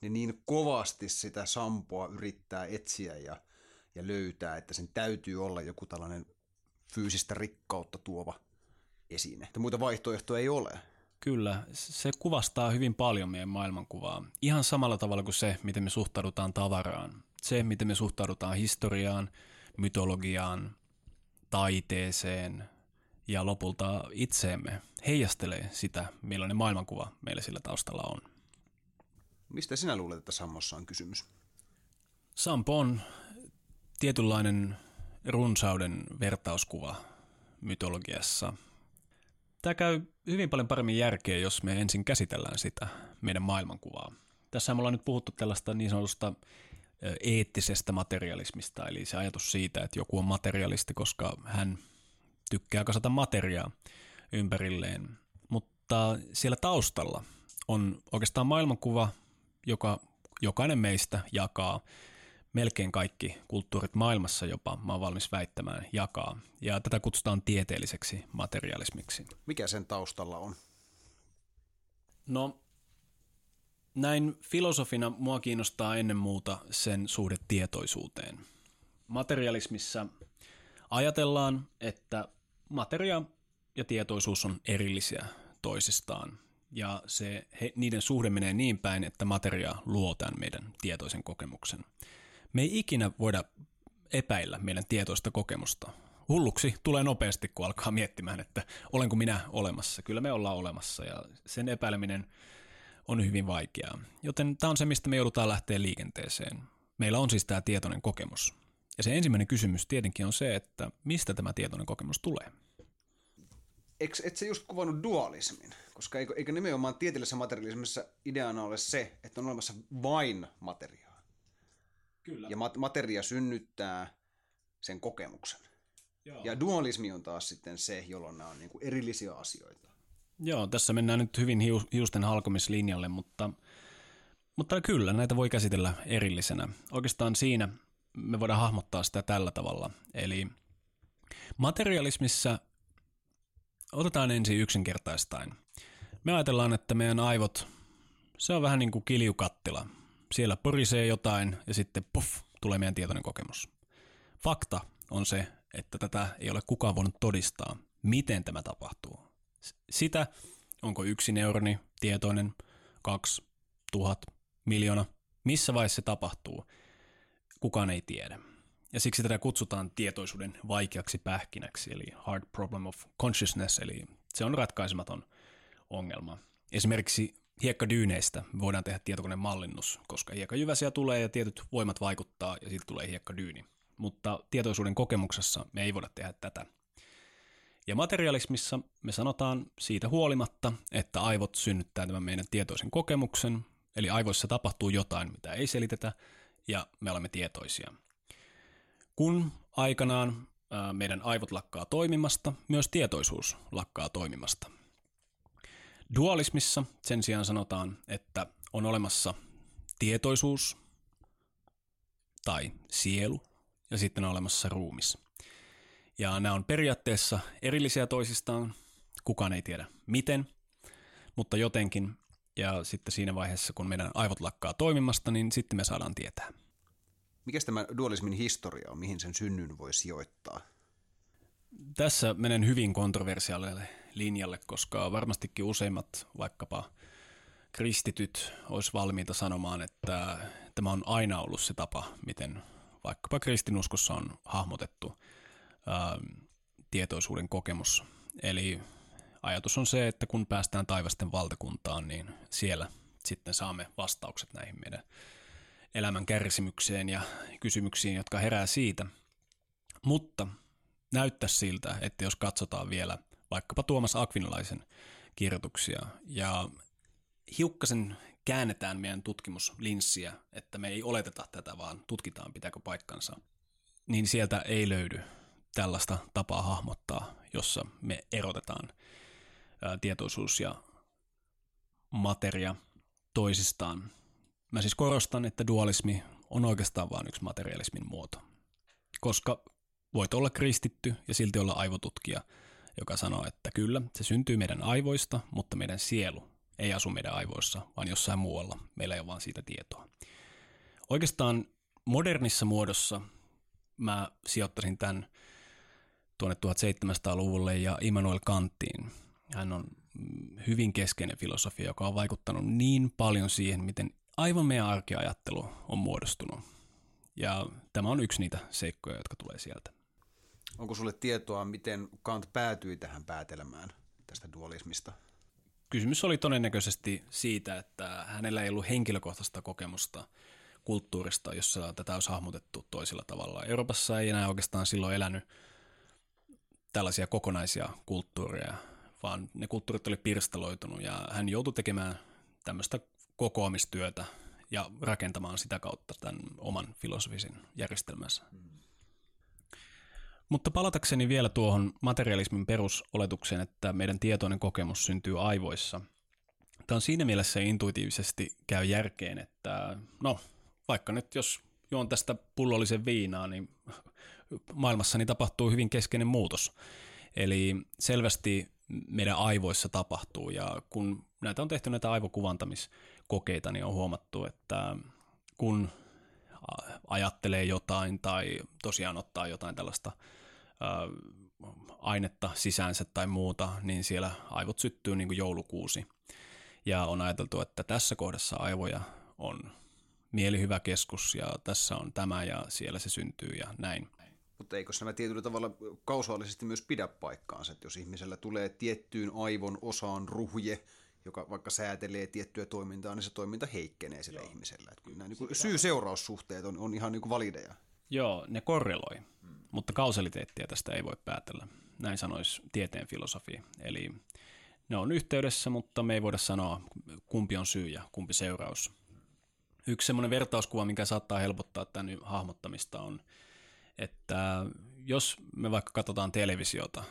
ne niin kovasti sitä sampoa yrittää etsiä ja, ja löytää, että sen täytyy olla joku tällainen fyysistä rikkautta tuova esine. Että muita vaihtoehtoja ei ole. Kyllä, se kuvastaa hyvin paljon meidän maailmankuvaa. Ihan samalla tavalla kuin se, miten me suhtaudutaan tavaraan. Se, miten me suhtaudutaan historiaan, mytologiaan, taiteeseen, ja lopulta itseemme heijastelee sitä, millainen maailmankuva meillä sillä taustalla on. Mistä sinä luulet, että Sammossa on kysymys? Sampo on tietynlainen runsauden vertauskuva mytologiassa. Tämä käy hyvin paljon paremmin järkeä, jos me ensin käsitellään sitä meidän maailmankuvaa. Tässä me ollaan nyt puhuttu tällaista niin sanotusta eettisestä materialismista, eli se ajatus siitä, että joku on materialisti, koska hän tykkää kasata materiaa ympärilleen. Mutta siellä taustalla on oikeastaan maailmankuva, joka jokainen meistä jakaa. Melkein kaikki kulttuurit maailmassa jopa, mä oon valmis väittämään, jakaa. Ja tätä kutsutaan tieteelliseksi materialismiksi. Mikä sen taustalla on? No, näin filosofina mua kiinnostaa ennen muuta sen suhde tietoisuuteen. Materialismissa ajatellaan, että materia ja tietoisuus on erillisiä toisistaan. Ja se, he, niiden suhde menee niin päin, että materia luo tämän meidän tietoisen kokemuksen. Me ei ikinä voida epäillä meidän tietoista kokemusta. Hulluksi tulee nopeasti, kun alkaa miettimään, että olenko minä olemassa. Kyllä me ollaan olemassa ja sen epäileminen on hyvin vaikeaa. Joten tämä on se, mistä me joudutaan lähteä liikenteeseen. Meillä on siis tämä tietoinen kokemus. Ja se ensimmäinen kysymys tietenkin on se, että mistä tämä tietoinen kokemus tulee. Eikö, et se just kuvannut dualismin? Koska eikö, eikö nimenomaan tieteellisessä materialismissa ideana ole se, että on olemassa vain materiaa? Kyllä. Ja mat- materia synnyttää sen kokemuksen. Joo. Ja dualismi on taas sitten se, jolloin nämä on niin kuin erillisiä asioita. Joo, tässä mennään nyt hyvin hiusten halkomislinjalle, mutta, mutta kyllä, näitä voi käsitellä erillisenä. Oikeastaan siinä me voidaan hahmottaa sitä tällä tavalla. Eli materialismissa otetaan ensin yksinkertaistain. Me ajatellaan, että meidän aivot, se on vähän niin kuin kiljukattila. Siellä porisee jotain ja sitten puff, tulee meidän tietoinen kokemus. Fakta on se, että tätä ei ole kukaan voinut todistaa, miten tämä tapahtuu. Sitä, onko yksi neuroni tietoinen, kaksi, tuhat, miljoona, missä vaiheessa se tapahtuu, kukaan ei tiedä. Ja siksi tätä kutsutaan tietoisuuden vaikeaksi pähkinäksi, eli hard problem of consciousness, eli se on ratkaisematon ongelma. Esimerkiksi hiekkadyyneistä voidaan tehdä tietokonemallinnus, koska hiekkajyväsiä tulee ja tietyt voimat vaikuttaa ja siitä tulee hiekkadyyni. Mutta tietoisuuden kokemuksessa me ei voida tehdä tätä. Ja materialismissa me sanotaan siitä huolimatta, että aivot synnyttää tämän meidän tietoisen kokemuksen, eli aivoissa tapahtuu jotain, mitä ei selitetä, ja me olemme tietoisia. Kun aikanaan meidän aivot lakkaa toimimasta, myös tietoisuus lakkaa toimimasta. Dualismissa sen sijaan sanotaan, että on olemassa tietoisuus tai sielu ja sitten on olemassa ruumis. Ja nämä on periaatteessa erillisiä toisistaan, kukaan ei tiedä miten, mutta jotenkin. Ja sitten siinä vaiheessa, kun meidän aivot lakkaa toimimasta, niin sitten me saadaan tietää. Mikä tämä dualismin historia on, mihin sen synnyn voi sijoittaa? Tässä menen hyvin kontroversiaalille linjalle, koska varmastikin useimmat vaikkapa kristityt olisi valmiita sanomaan, että tämä on aina ollut se tapa, miten vaikkapa kristinuskossa on hahmotettu ää, tietoisuuden kokemus. Eli ajatus on se, että kun päästään taivasten valtakuntaan, niin siellä sitten saamme vastaukset näihin meidän elämän kärsimykseen ja kysymyksiin, jotka herää siitä. Mutta näyttää siltä, että jos katsotaan vielä vaikkapa Tuomas Akvinolaisen kirjoituksia ja hiukkasen käännetään meidän tutkimuslinssiä, että me ei oleteta tätä, vaan tutkitaan pitääkö paikkansa, niin sieltä ei löydy tällaista tapaa hahmottaa, jossa me erotetaan tietoisuus ja materia toisistaan. Mä siis korostan, että dualismi on oikeastaan vain yksi materialismin muoto. Koska voit olla kristitty ja silti olla aivotutkija, joka sanoo, että kyllä, se syntyy meidän aivoista, mutta meidän sielu ei asu meidän aivoissa, vaan jossain muualla. Meillä ei ole vaan siitä tietoa. Oikeastaan modernissa muodossa mä sijoittaisin tämän tuonne 1700-luvulle ja Immanuel Kanttiin. Hän on hyvin keskeinen filosofia, joka on vaikuttanut niin paljon siihen, miten aivan meidän arkeajattelu on muodostunut. Ja tämä on yksi niitä seikkoja, jotka tulee sieltä. Onko sulle tietoa, miten Kant päätyi tähän päätelmään tästä dualismista? Kysymys oli todennäköisesti siitä, että hänellä ei ollut henkilökohtaista kokemusta kulttuurista, jossa tätä olisi hahmotettu toisella tavalla. Euroopassa ei enää oikeastaan silloin elänyt tällaisia kokonaisia kulttuureja, vaan ne kulttuurit oli pirstaloitunut ja hän joutui tekemään tämmöistä kokoamistyötä ja rakentamaan sitä kautta tämän oman filosofisen järjestelmänsä. Mm. Mutta palatakseni vielä tuohon materialismin perusoletukseen, että meidän tietoinen kokemus syntyy aivoissa. Tämä on siinä mielessä intuitiivisesti käy järkeen, että no, vaikka nyt jos juon tästä pullollisen viinaa, niin maailmassani tapahtuu hyvin keskeinen muutos. Eli selvästi meidän aivoissa tapahtuu ja kun näitä on tehty näitä aivokuvantamiskokeita, niin on huomattu, että kun ajattelee jotain tai tosiaan ottaa jotain tällaista ainetta sisäänsä tai muuta, niin siellä aivot syttyy niin kuin joulukuusi. Ja on ajateltu, että tässä kohdassa aivoja on mielihyvä keskus ja tässä on tämä ja siellä se syntyy ja näin. Mutta eikö nämä tietyllä tavalla kausaalisesti myös pidä paikkaansa, että jos ihmisellä tulee tiettyyn aivon osaan ruhje, joka vaikka säätelee tiettyä toimintaa, niin se toiminta heikkenee sillä Joo. ihmisellä. Että kyllä nämä niin syy-seuraussuhteet on, on ihan niin kuin valideja. Joo, ne korreloi, hmm. mutta kausaliteettia tästä ei voi päätellä. Näin sanoisi tieteen filosofi. Eli ne on yhteydessä, mutta me ei voida sanoa, kumpi on syy ja kumpi seuraus. Yksi semmoinen vertauskuva, mikä saattaa helpottaa tämän hahmottamista on, että jos me vaikka katsotaan televisiota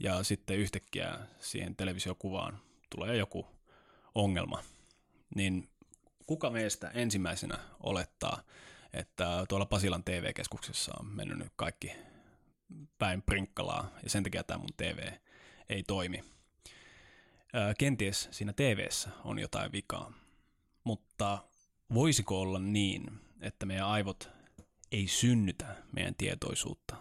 ja sitten yhtäkkiä siihen televisiokuvaan tulee joku ongelma, niin kuka meistä ensimmäisenä olettaa, että tuolla Pasilan TV-keskuksessa on mennyt nyt kaikki päin prinkkalaa ja sen takia tämä mun TV ei toimi. Kenties siinä TVssä on jotain vikaa, mutta voisiko olla niin, että meidän aivot ei synnytä meidän tietoisuutta,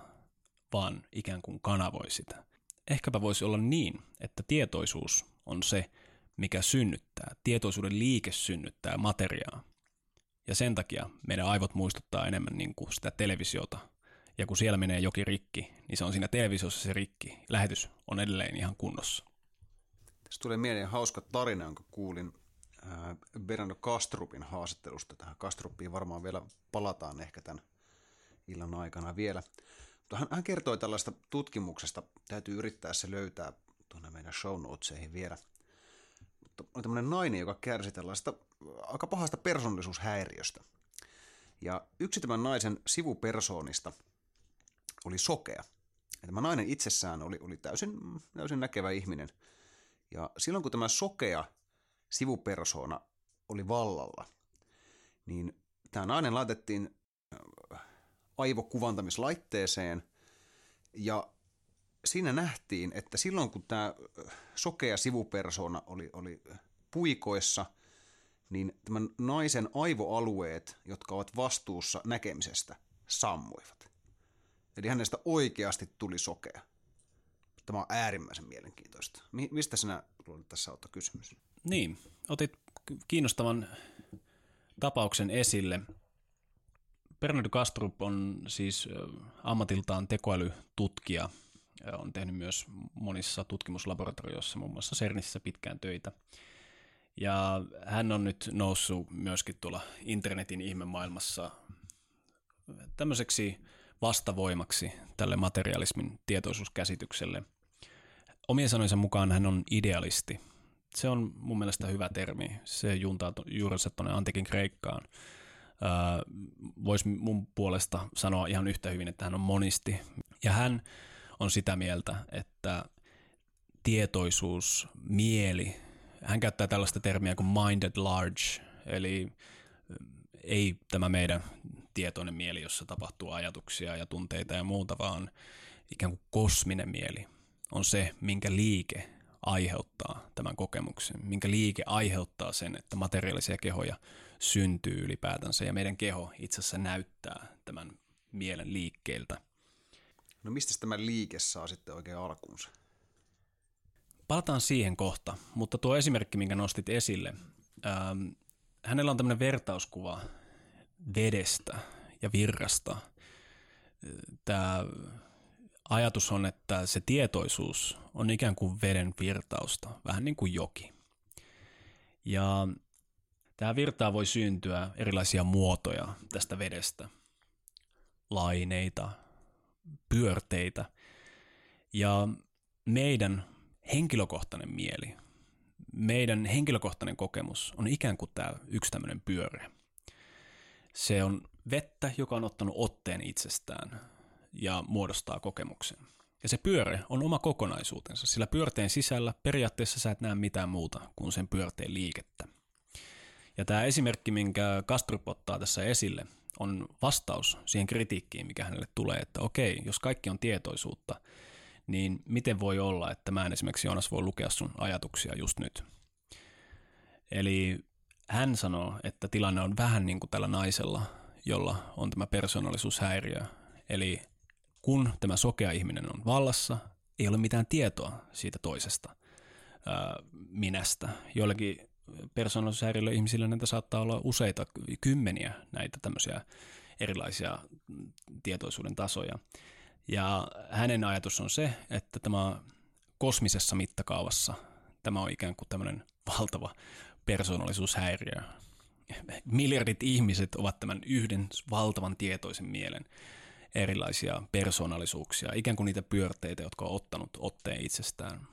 vaan ikään kuin kanavoi sitä. Ehkäpä voisi olla niin, että tietoisuus on se, mikä synnyttää. Tietoisuuden liike synnyttää materiaa. Ja sen takia meidän aivot muistuttaa enemmän niin kuin sitä televisiota. Ja kun siellä menee jokin rikki, niin se on siinä televisiossa se rikki. Lähetys on edelleen ihan kunnossa. Tässä tulee mieleen hauska tarina, jonka kuulin Bernardo Kastrupin haastattelusta. Tähän Kastrupiin varmaan vielä palataan ehkä tämän illan aikana vielä. Mutta hän, hän kertoi tällaista tutkimuksesta, täytyy yrittää se löytää tuonne meidän show notesihin vielä. Mutta on tämmöinen nainen, joka kärsi tällaista aika pahasta persoonallisuushäiriöstä. Ja yksi tämän naisen sivupersoonista oli sokea. Ja tämä nainen itsessään oli, oli täysin, täysin näkevä ihminen. Ja silloin kun tämä sokea sivupersoona oli vallalla, niin tämä nainen laitettiin aivokuvantamislaitteeseen ja siinä nähtiin, että silloin kun tämä sokea sivupersona oli, oli puikoissa, niin tämän naisen aivoalueet, jotka ovat vastuussa näkemisestä, sammuivat. Eli hänestä oikeasti tuli sokea. Tämä on äärimmäisen mielenkiintoista. mistä sinä luulet tässä ottaa kysymys? Niin, otit kiinnostavan tapauksen esille. Bernard Kastrup on siis ammatiltaan tekoälytutkija. On tehnyt myös monissa tutkimuslaboratorioissa, muun muassa CERNissä pitkään töitä. Ja hän on nyt noussut myöskin tuolla internetin ihmemaailmassa tämmöiseksi vastavoimaksi tälle materialismin tietoisuuskäsitykselle. Omien sanojensa mukaan hän on idealisti. Se on mun mielestä hyvä termi. Se juntaa juurensa tuonne antiikin Kreikkaan voisi mun puolesta sanoa ihan yhtä hyvin, että hän on monisti. Ja hän on sitä mieltä, että tietoisuus, mieli, hän käyttää tällaista termiä kuin mind at large, eli ei tämä meidän tietoinen mieli, jossa tapahtuu ajatuksia ja tunteita ja muuta, vaan ikään kuin kosminen mieli on se, minkä liike aiheuttaa tämän kokemuksen, minkä liike aiheuttaa sen, että materiaalisia kehoja syntyy ylipäätänsä ja meidän keho itse asiassa näyttää tämän mielen liikkeeltä. No mistä tämä liike saa sitten oikein alkuunsa? Palataan siihen kohta, mutta tuo esimerkki, minkä nostit esille, ähm, hänellä on tämmöinen vertauskuva vedestä ja virrasta. Tämä ajatus on, että se tietoisuus on ikään kuin veden virtausta, vähän niin kuin joki. Ja Tämä virtaa voi syntyä erilaisia muotoja tästä vedestä. Laineita, pyörteitä. Ja meidän henkilökohtainen mieli, meidän henkilökohtainen kokemus on ikään kuin tämä yksi tämmöinen pyöre. Se on vettä, joka on ottanut otteen itsestään ja muodostaa kokemuksen. Ja se pyöre on oma kokonaisuutensa, sillä pyörteen sisällä periaatteessa sä et näe mitään muuta kuin sen pyörteen liikettä. Ja tämä esimerkki, minkä Kastrup ottaa tässä esille, on vastaus siihen kritiikkiin, mikä hänelle tulee, että okei, jos kaikki on tietoisuutta, niin miten voi olla, että mä en esimerkiksi Joonas voi lukea sun ajatuksia just nyt. Eli hän sanoo, että tilanne on vähän niin kuin tällä naisella, jolla on tämä persoonallisuushäiriö. Eli kun tämä sokea ihminen on vallassa, ei ole mitään tietoa siitä toisesta ää, minästä. Joillakin persoonallisuushäiriöillä ihmisillä näitä saattaa olla useita, kymmeniä näitä tämmöisiä erilaisia tietoisuuden tasoja. Ja hänen ajatus on se, että tämä kosmisessa mittakaavassa tämä on ikään kuin tämmöinen valtava persoonallisuushäiriö. Miljardit ihmiset ovat tämän yhden valtavan tietoisen mielen erilaisia persoonallisuuksia, ikään kuin niitä pyörteitä, jotka on ottanut otteen itsestään.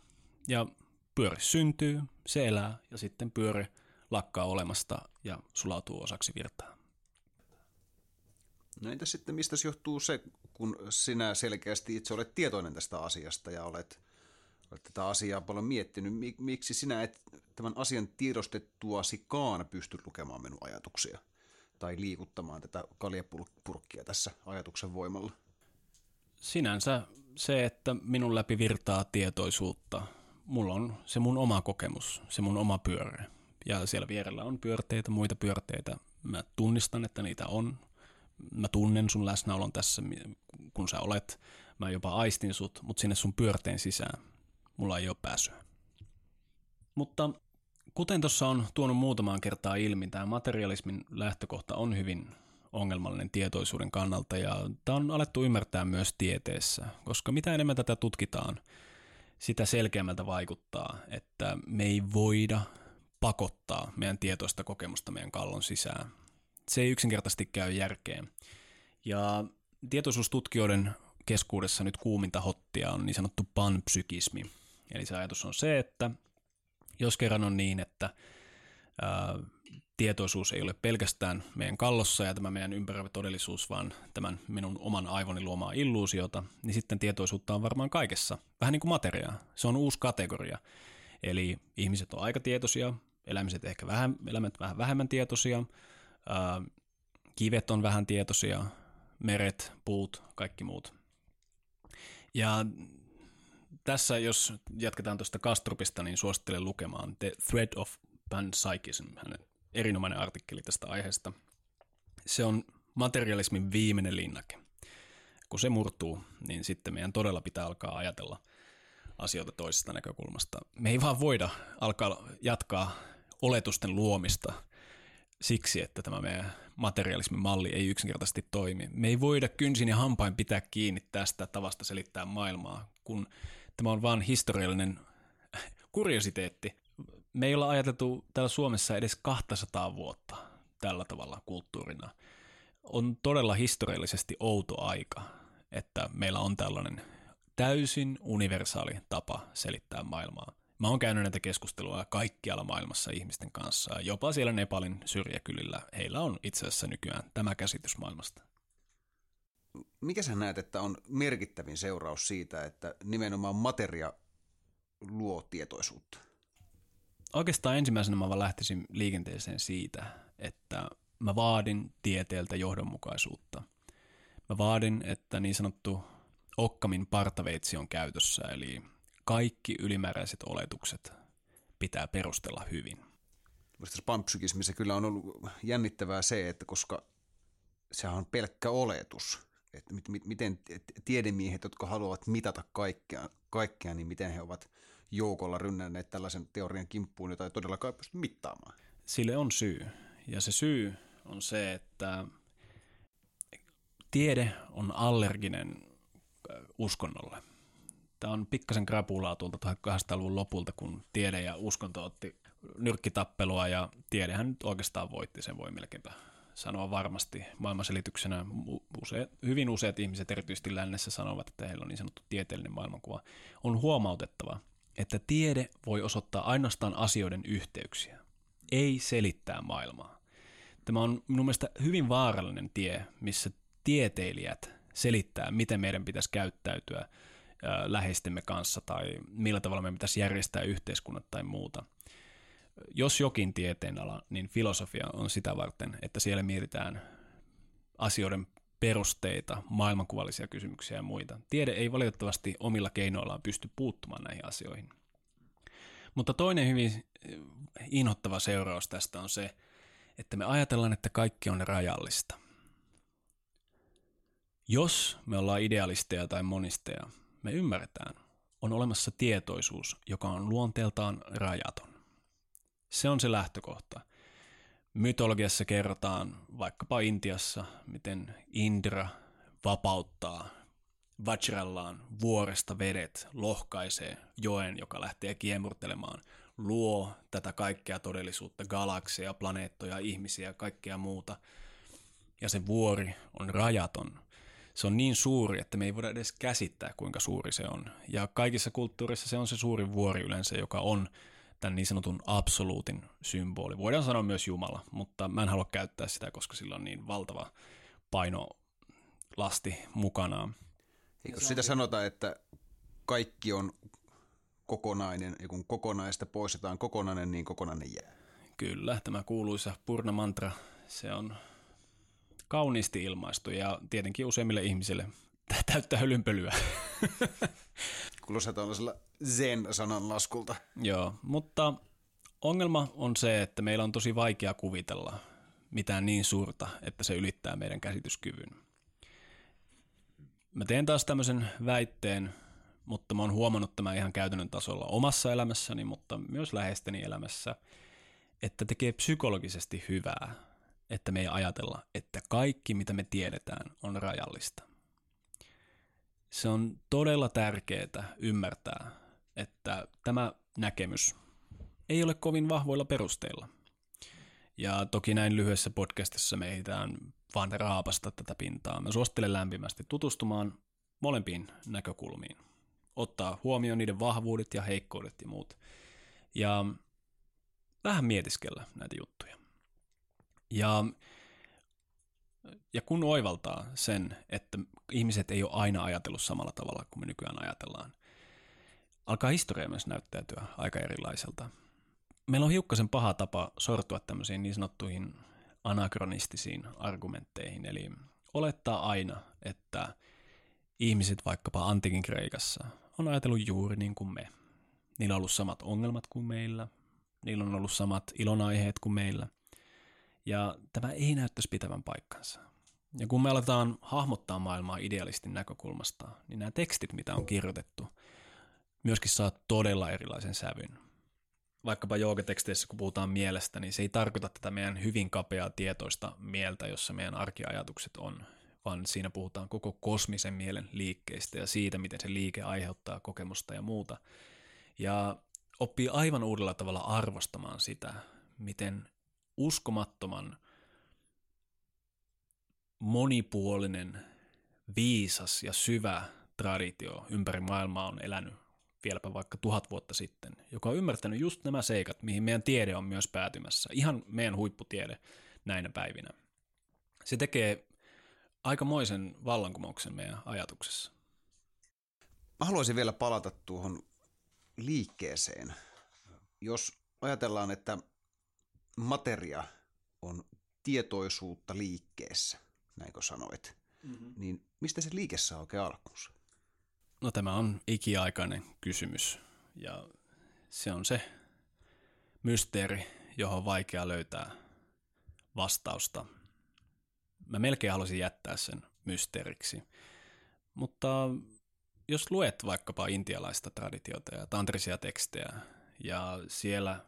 Ja pyöri syntyy, se elää ja sitten pyöri lakkaa olemasta ja sulautuu osaksi virtaa. No entä sitten mistä se johtuu se, kun sinä selkeästi itse olet tietoinen tästä asiasta ja olet, olet tätä asiaa paljon miettinyt, miksi sinä et tämän asian tiedostettuasikaan pysty lukemaan minun ajatuksia tai liikuttamaan tätä kaljapurkkia tässä ajatuksen voimalla? Sinänsä se, että minun läpi virtaa tietoisuutta, mulla on se mun oma kokemus, se mun oma pyörä. Ja siellä vierellä on pyörteitä, muita pyörteitä. Mä tunnistan, että niitä on. Mä tunnen sun läsnäolon tässä, kun sä olet. Mä jopa aistin sut, mutta sinne sun pyörteen sisään mulla ei ole pääsyä. Mutta kuten tuossa on tuonut muutamaan kertaa ilmi, tämä materialismin lähtökohta on hyvin ongelmallinen tietoisuuden kannalta ja tämä on alettu ymmärtää myös tieteessä, koska mitä enemmän tätä tutkitaan, sitä selkeämmältä vaikuttaa, että me ei voida pakottaa meidän tietoista kokemusta meidän kallon sisään. Se ei yksinkertaisesti käy järkeen. Ja tietoisuustutkijoiden keskuudessa nyt kuuminta hottia on niin sanottu panpsykismi. Eli se ajatus on se, että jos kerran on niin, että ää, tietoisuus ei ole pelkästään meidän kallossa ja tämä meidän ympäröivä todellisuus, vaan tämän minun oman aivoni luomaa illuusiota, niin sitten tietoisuutta on varmaan kaikessa. Vähän niin kuin materiaa. Se on uusi kategoria. Eli ihmiset on aika tietoisia, elämiset ehkä vähän, eläimet vähän vähemmän tietoisia, kivet on vähän tietoisia, meret, puut, kaikki muut. Ja tässä, jos jatketaan tuosta Kastrupista, niin suosittelen lukemaan The Thread of Panpsychism, hänen erinomainen artikkeli tästä aiheesta. Se on materialismin viimeinen linnake. Kun se murtuu, niin sitten meidän todella pitää alkaa ajatella asioita toisesta näkökulmasta. Me ei vaan voida alkaa jatkaa oletusten luomista siksi, että tämä meidän materialismin malli ei yksinkertaisesti toimi. Me ei voida kynsin ja hampain pitää kiinni tästä tavasta selittää maailmaa, kun tämä on vain historiallinen kuriositeetti. Me ei olla ajateltu täällä Suomessa edes 200 vuotta tällä tavalla kulttuurina. On todella historiallisesti outo aika, että meillä on tällainen täysin universaali tapa selittää maailmaa. Mä oon käynyt näitä keskustelua kaikkialla maailmassa ihmisten kanssa. Jopa siellä Nepalin syrjäkylillä heillä on itse asiassa nykyään tämä käsitys maailmasta. Mikä sä näet, että on merkittävin seuraus siitä, että nimenomaan materia luo tietoisuutta? Oikeastaan ensimmäisenä mä vaan lähtisin liikenteeseen siitä, että mä vaadin tieteeltä johdonmukaisuutta. Mä vaadin, että niin sanottu Okkamin partaveitsi on käytössä, eli kaikki ylimääräiset oletukset pitää perustella hyvin. Tässä panpsykismissä kyllä on ollut jännittävää se, että koska sehän on pelkkä oletus, että miten tiedemiehet, jotka haluavat mitata kaikkea, kaikkea, niin miten he ovat joukolla rynnänneet tällaisen teorian kimppuun, jota ei todellakaan pysty mittaamaan. Sille on syy. Ja se syy on se, että tiede on allerginen uskonnolle. Tämä on pikkasen krapulaa tuolta 1800-luvun lopulta, kun tiede ja uskonto otti nyrkkitappelua ja tiedehän nyt oikeastaan voitti, sen voi melkeinpä sanoa varmasti maailmanselityksenä. Use, hyvin useat ihmiset, erityisesti lännessä, sanovat, että heillä on niin sanottu tieteellinen maailmankuva. On huomautettava, että tiede voi osoittaa ainoastaan asioiden yhteyksiä, ei selittää maailmaa. Tämä on minun mielestä hyvin vaarallinen tie, missä tieteilijät selittää, miten meidän pitäisi käyttäytyä läheistemme kanssa tai millä tavalla meidän pitäisi järjestää yhteiskunnat tai muuta. Jos jokin tieteenala, niin filosofia on sitä varten, että siellä mietitään asioiden perusteita, maailmankuvallisia kysymyksiä ja muita. Tiede ei valitettavasti omilla keinoillaan pysty puuttumaan näihin asioihin. Mutta toinen hyvin inhottava seuraus tästä on se, että me ajatellaan, että kaikki on rajallista. Jos me ollaan idealisteja tai monisteja, me ymmärretään, on olemassa tietoisuus, joka on luonteeltaan rajaton. Se on se lähtökohta. Mytologiassa kerrotaan vaikkapa Intiassa, miten Indra vapauttaa Vajrallaan vuoresta vedet, lohkaisee joen, joka lähtee kiemurtelemaan, luo tätä kaikkea todellisuutta, galakseja, planeettoja, ihmisiä, kaikkea muuta. Ja se vuori on rajaton. Se on niin suuri, että me ei voida edes käsittää, kuinka suuri se on. Ja kaikissa kulttuurissa se on se suurin vuori yleensä, joka on tämän niin sanotun absoluutin symboli. Voidaan sanoa myös Jumala, mutta mä en halua käyttää sitä, koska sillä on niin valtava painolasti mukanaan. Eikö sitä sanota, että kaikki on kokonainen, ja kun kokonaista poistetaan kokonainen, niin kokonainen jää? Kyllä, tämä kuuluisa purna mantra, se on kauniisti ilmaistu ja tietenkin useimmille ihmisille täyttää hölynpölyä. Kuulostaa tällaisella zen-sanan laskulta. Joo, mutta ongelma on se, että meillä on tosi vaikea kuvitella mitään niin suurta, että se ylittää meidän käsityskyvyn. Mä teen taas tämmöisen väitteen, mutta mä oon huomannut tämän ihan käytännön tasolla omassa elämässäni, mutta myös läheisteni elämässä, että tekee psykologisesti hyvää, että me ei ajatella, että kaikki mitä me tiedetään on rajallista. Se on todella tärkeää ymmärtää, että tämä näkemys ei ole kovin vahvoilla perusteilla. Ja toki näin lyhyessä podcastissa me ehditään vaan raapasta tätä pintaa. Mä suosittelen lämpimästi tutustumaan molempiin näkökulmiin. Ottaa huomioon niiden vahvuudet ja heikkoudet ja muut. Ja vähän mietiskellä näitä juttuja. Ja, ja kun oivaltaa sen, että ihmiset ei ole aina ajatellut samalla tavalla kuin me nykyään ajatellaan, alkaa historia myös näyttäytyä aika erilaiselta. Meillä on hiukkasen paha tapa sortua tämmöisiin niin sanottuihin anakronistisiin argumentteihin, eli olettaa aina, että ihmiset vaikkapa antiikin Kreikassa on ajatellut juuri niin kuin me. Niillä on ollut samat ongelmat kuin meillä, niillä on ollut samat ilonaiheet kuin meillä, ja tämä ei näyttäisi pitävän paikkansa. Ja kun me aletaan hahmottaa maailmaa idealistin näkökulmasta, niin nämä tekstit, mitä on kirjoitettu, myöskin saa todella erilaisen sävyn vaikkapa joogateksteissä, kun puhutaan mielestä, niin se ei tarkoita tätä meidän hyvin kapeaa tietoista mieltä, jossa meidän arkiajatukset on, vaan siinä puhutaan koko kosmisen mielen liikkeistä ja siitä, miten se liike aiheuttaa kokemusta ja muuta. Ja oppii aivan uudella tavalla arvostamaan sitä, miten uskomattoman monipuolinen, viisas ja syvä traditio ympäri maailmaa on elänyt vieläpä vaikka tuhat vuotta sitten, joka on ymmärtänyt just nämä seikat, mihin meidän tiede on myös päätymässä. Ihan meidän huipputiede näinä päivinä. Se tekee aikamoisen vallankumouksen meidän ajatuksessa. Mä haluaisin vielä palata tuohon liikkeeseen. Jos ajatellaan, että materia on tietoisuutta liikkeessä, näinkö sanoit, mm-hmm. niin mistä se liike saa oikein alkunsa? No tämä on ikiaikainen kysymys ja se on se mysteeri, johon on vaikea löytää vastausta. Mä melkein haluaisin jättää sen mysteeriksi, mutta jos luet vaikkapa intialaista traditiota ja tantrisia tekstejä ja siellä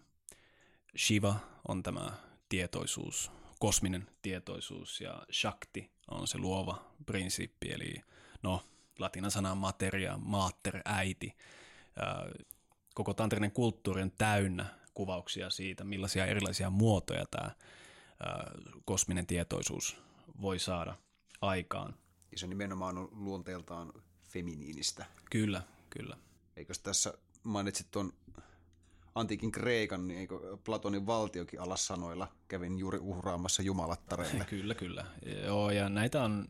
Shiva on tämä tietoisuus, kosminen tietoisuus ja Shakti on se luova prinsiippi, eli no latinan sana materia, mater, äiti. Koko tantrinen kulttuuri on täynnä kuvauksia siitä, millaisia erilaisia muotoja tämä kosminen tietoisuus voi saada aikaan. Ja se nimenomaan on luonteeltaan feminiinistä. Kyllä, kyllä. Eikö tässä mainitsit tuon antiikin Kreikan, niin Platonin valtiokin alassanoilla kävin juuri uhraamassa jumalattareille? kyllä, kyllä. Joo, ja näitä, on,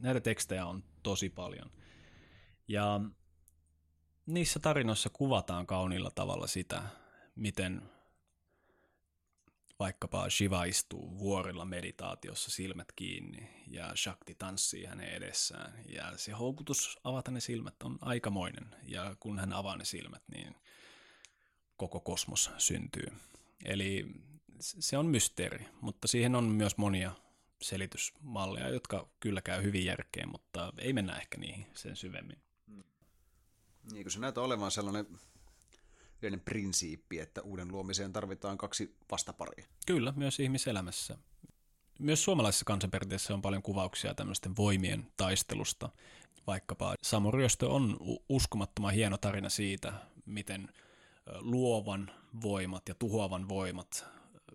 näitä tekstejä on tosi paljon – ja niissä tarinoissa kuvataan kauniilla tavalla sitä, miten vaikkapa Shiva istuu vuorilla meditaatiossa silmät kiinni ja Shakti tanssii hänen edessään. Ja se houkutus avata ne silmät on aikamoinen. Ja kun hän avaa ne silmät, niin koko kosmos syntyy. Eli se on mysteeri, mutta siihen on myös monia selitysmalleja, jotka kyllä käy hyvin järkeen, mutta ei mennä ehkä niihin sen syvemmin. Niin kuin se näyttää olevan sellainen yleinen prinsiippi, että uuden luomiseen tarvitaan kaksi vastaparia. Kyllä, myös ihmiselämässä. Myös suomalaisessa kansanperinteessä on paljon kuvauksia tämmöisten voimien taistelusta. Vaikkapa Samuryöstö on uskomattoman hieno tarina siitä, miten luovan voimat ja tuhoavan voimat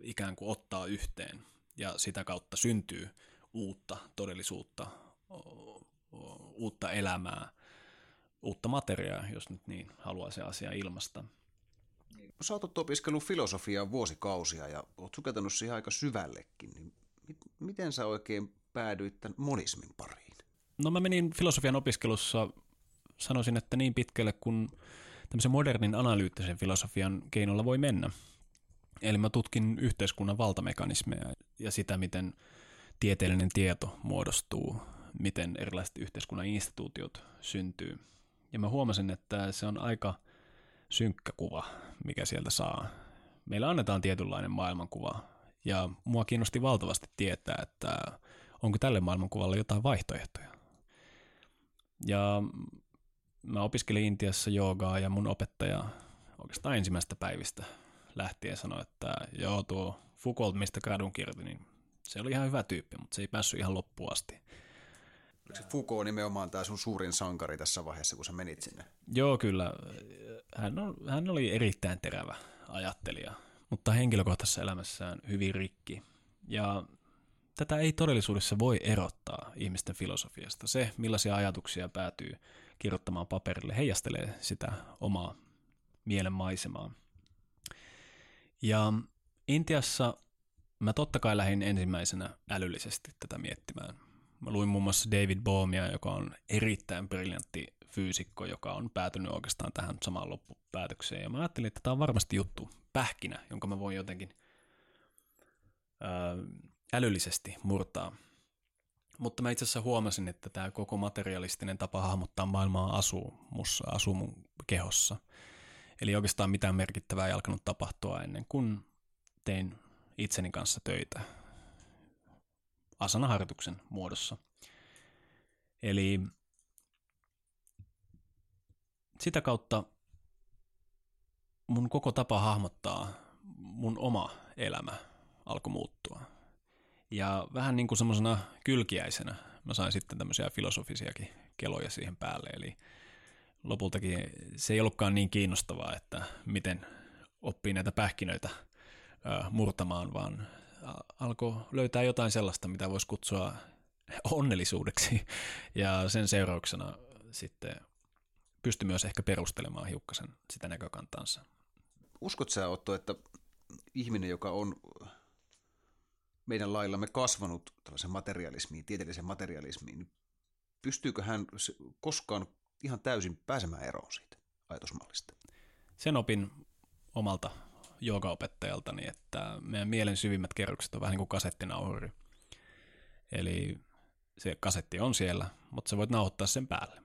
ikään kuin ottaa yhteen ja sitä kautta syntyy uutta todellisuutta, uutta elämää, uutta materiaa, jos nyt niin haluaa se asia ilmasta. Sä oot opiskellut filosofiaa vuosikausia ja oot sukeltanut siihen aika syvällekin, niin miten sä oikein päädyit tämän monismin pariin? No mä menin filosofian opiskelussa, sanoisin, että niin pitkälle kuin tämmöisen modernin analyyttisen filosofian keinolla voi mennä. Eli mä tutkin yhteiskunnan valtamekanismeja ja sitä, miten tieteellinen tieto muodostuu, miten erilaiset yhteiskunnan instituutiot syntyy. Ja mä huomasin, että se on aika synkkä kuva, mikä sieltä saa. Meillä annetaan tietynlainen maailmankuva, ja mua kiinnosti valtavasti tietää, että onko tälle maailmankuvalle jotain vaihtoehtoja. Ja mä opiskelin Intiassa joogaa ja mun opettaja oikeastaan ensimmäistä päivistä lähtien sanoi, että joo tuo Foucault, mistä gradun kirjoitin, niin se oli ihan hyvä tyyppi, mutta se ei päässyt ihan loppuun asti. Oliko se Foucault nimenomaan tämä sun suurin sankari tässä vaiheessa, kun sä menit sinne? Joo, kyllä. Hän, on, hän oli erittäin terävä ajattelija, mutta henkilökohtaisessa elämässään hyvin rikki. Ja tätä ei todellisuudessa voi erottaa ihmisten filosofiasta. Se, millaisia ajatuksia päätyy kirjoittamaan paperille, heijastelee sitä omaa mielen maisemaa. Ja Intiassa mä totta kai lähdin ensimmäisenä älyllisesti tätä miettimään. Mä luin muun muassa David Bohmia, joka on erittäin briljantti fyysikko, joka on päätynyt oikeastaan tähän samaan loppupäätökseen. Ja mä ajattelin, että tämä on varmasti juttu, pähkinä, jonka mä voin jotenkin ää, älyllisesti murtaa. Mutta mä itse asiassa huomasin, että tämä koko materialistinen tapa hahmottaa maailmaa asuu mussa, asuu mun kehossa. Eli oikeastaan mitään merkittävää ei alkanut tapahtua ennen kuin tein itseni kanssa töitä asanaharjoituksen muodossa. Eli sitä kautta mun koko tapa hahmottaa mun oma elämä alkoi muuttua. Ja vähän niin kuin semmoisena kylkiäisenä mä sain sitten tämmöisiä filosofisiakin keloja siihen päälle. Eli lopultakin se ei ollutkaan niin kiinnostavaa, että miten oppii näitä pähkinöitä murtamaan, vaan alkoi löytää jotain sellaista, mitä voisi kutsua onnellisuudeksi. Ja sen seurauksena sitten pystyi myös ehkä perustelemaan hiukkasen sitä näkökantansa. Uskot sä, Otto, että ihminen, joka on meidän laillamme kasvanut tällaisen materialismiin, tieteelliseen materialismiin, niin pystyykö hän koskaan ihan täysin pääsemään eroon siitä ajatusmallista? Sen opin omalta joogaopettajaltani, että meidän mielen syvimmät kerrokset on vähän niin kuin kasettinauhuri. Eli se kasetti on siellä, mutta sä voit nauhoittaa sen päälle.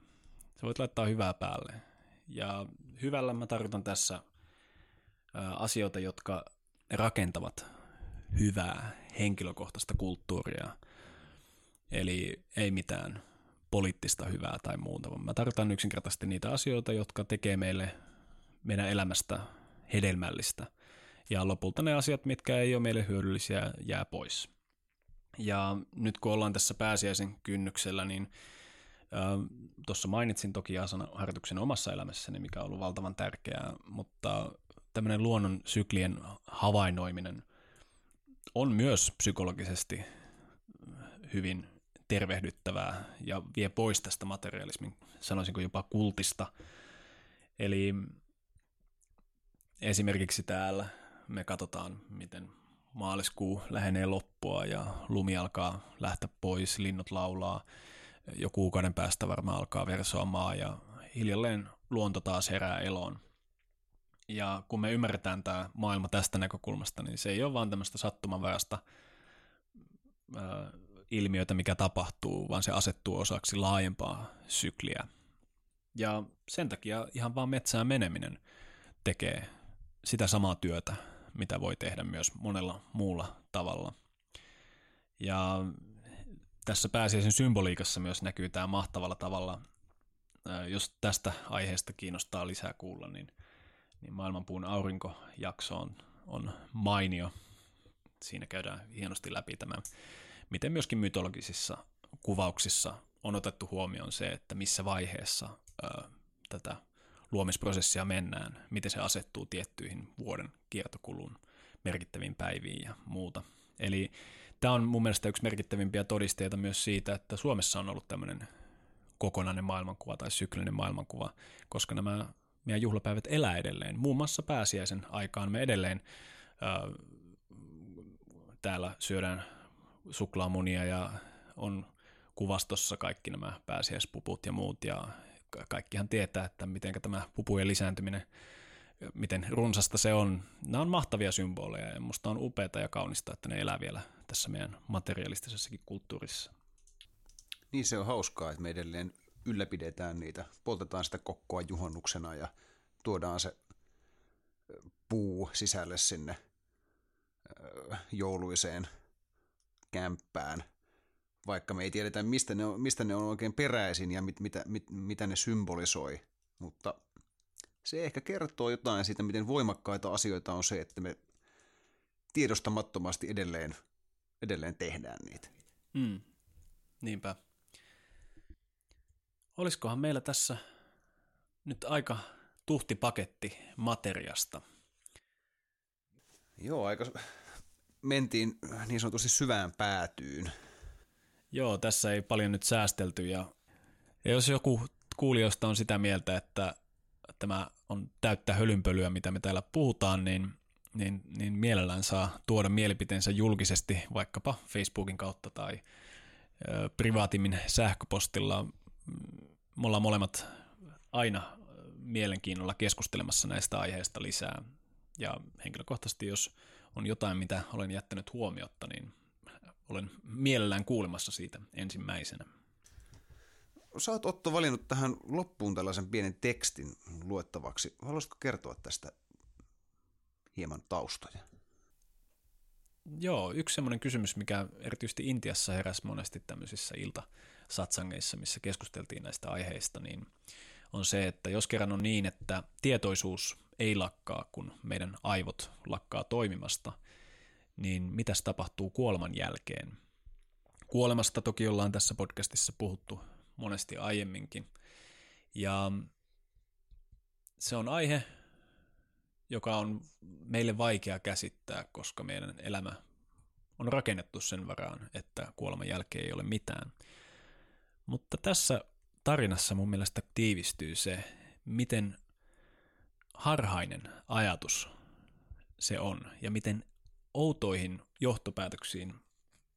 Sä voit laittaa hyvää päälle. Ja hyvällä mä tarkoitan tässä asioita, jotka rakentavat hyvää henkilökohtaista kulttuuria. Eli ei mitään poliittista hyvää tai muuta, vaan mä tarkoitan yksinkertaisesti niitä asioita, jotka tekee meille meidän elämästä hedelmällistä. Ja lopulta ne asiat, mitkä ei ole meille hyödyllisiä, jää pois. Ja nyt kun ollaan tässä pääsiäisen kynnyksellä, niin Tuossa mainitsin toki harjoituksen omassa elämässäni, mikä on ollut valtavan tärkeää, mutta tämmöinen luonnon syklien havainnoiminen on myös psykologisesti hyvin tervehdyttävää ja vie pois tästä materialismin, sanoisinko jopa kultista. Eli esimerkiksi täällä me katsotaan, miten maaliskuu lähenee loppua ja lumi alkaa lähteä pois, linnut laulaa – jo kuukauden päästä varmaan alkaa versoamaan ja hiljalleen luonto taas herää eloon. Ja kun me ymmärretään tämä maailma tästä näkökulmasta, niin se ei ole vaan tämmöistä sattumanvaraista ilmiötä, mikä tapahtuu, vaan se asettuu osaksi laajempaa sykliä. Ja sen takia ihan vaan metsään meneminen tekee sitä samaa työtä, mitä voi tehdä myös monella muulla tavalla. Ja tässä pääsiäisen symboliikassa myös näkyy tämä mahtavalla tavalla. Jos tästä aiheesta kiinnostaa lisää kuulla, niin niin maailmanpuun aurinkojakso on, on mainio. Siinä käydään hienosti läpi tämä, miten myöskin mytologisissa kuvauksissa on otettu huomioon se, että missä vaiheessa ö, tätä luomisprosessia mennään, miten se asettuu tiettyihin vuoden kiertokulun merkittäviin päiviin ja muuta. Eli tämä on mun mielestä yksi merkittävimpiä todisteita myös siitä, että Suomessa on ollut tämmöinen kokonainen maailmankuva tai syklinen maailmankuva, koska nämä meidän juhlapäivät elää edelleen. Muun muassa pääsiäisen aikaan me edelleen ää, täällä syödään suklaamunia ja on kuvastossa kaikki nämä pääsiäispuput ja muut ja kaikkihan tietää, että miten tämä pupujen lisääntyminen, miten runsasta se on. Nämä on mahtavia symboleja ja musta on upeaa ja kaunista, että ne elää vielä tässä meidän materialistisessakin kulttuurissa. Niin se on hauskaa, että me edelleen ylläpidetään niitä, poltetaan sitä kokkoa juhannuksena ja tuodaan se puu sisälle sinne jouluiseen kämppään, vaikka me ei tiedetä, mistä ne on, mistä ne on oikein peräisin ja mit, mitä, mit, mitä ne symbolisoi. Mutta se ehkä kertoo jotain siitä, miten voimakkaita asioita on se, että me tiedostamattomasti edelleen, edelleen tehdään niitä. Mm. Niinpä. Olisikohan meillä tässä nyt aika tuhti paketti materiasta? Joo, aika mentiin niin sanotusti syvään päätyyn. Joo, tässä ei paljon nyt säästelty ja, ja jos joku kuulijoista on sitä mieltä, että tämä on täyttä hölynpölyä, mitä me täällä puhutaan, niin, niin, niin mielellään saa tuoda mielipiteensä julkisesti vaikkapa Facebookin kautta tai ö, privaatimmin sähköpostilla. Me ollaan molemmat aina mielenkiinnolla keskustelemassa näistä aiheista lisää. Ja henkilökohtaisesti, jos on jotain, mitä olen jättänyt huomiotta, niin olen mielellään kuulemassa siitä ensimmäisenä. Sä oot Otto valinnut tähän loppuun tällaisen pienen tekstin luettavaksi. Haluaisitko kertoa tästä hieman taustoja? Joo, yksi semmoinen kysymys, mikä erityisesti Intiassa heräsi monesti tämmöisissä iltasatsangeissa, missä keskusteltiin näistä aiheista, niin on se, että jos kerran on niin, että tietoisuus ei lakkaa, kun meidän aivot lakkaa toimimasta, niin mitäs tapahtuu kuoleman jälkeen? Kuolemasta toki ollaan tässä podcastissa puhuttu monesti aiemminkin. Ja se on aihe, joka on meille vaikea käsittää, koska meidän elämä on rakennettu sen varaan, että kuoleman jälkeen ei ole mitään. Mutta tässä tarinassa mun mielestä tiivistyy se, miten harhainen ajatus se on ja miten outoihin johtopäätöksiin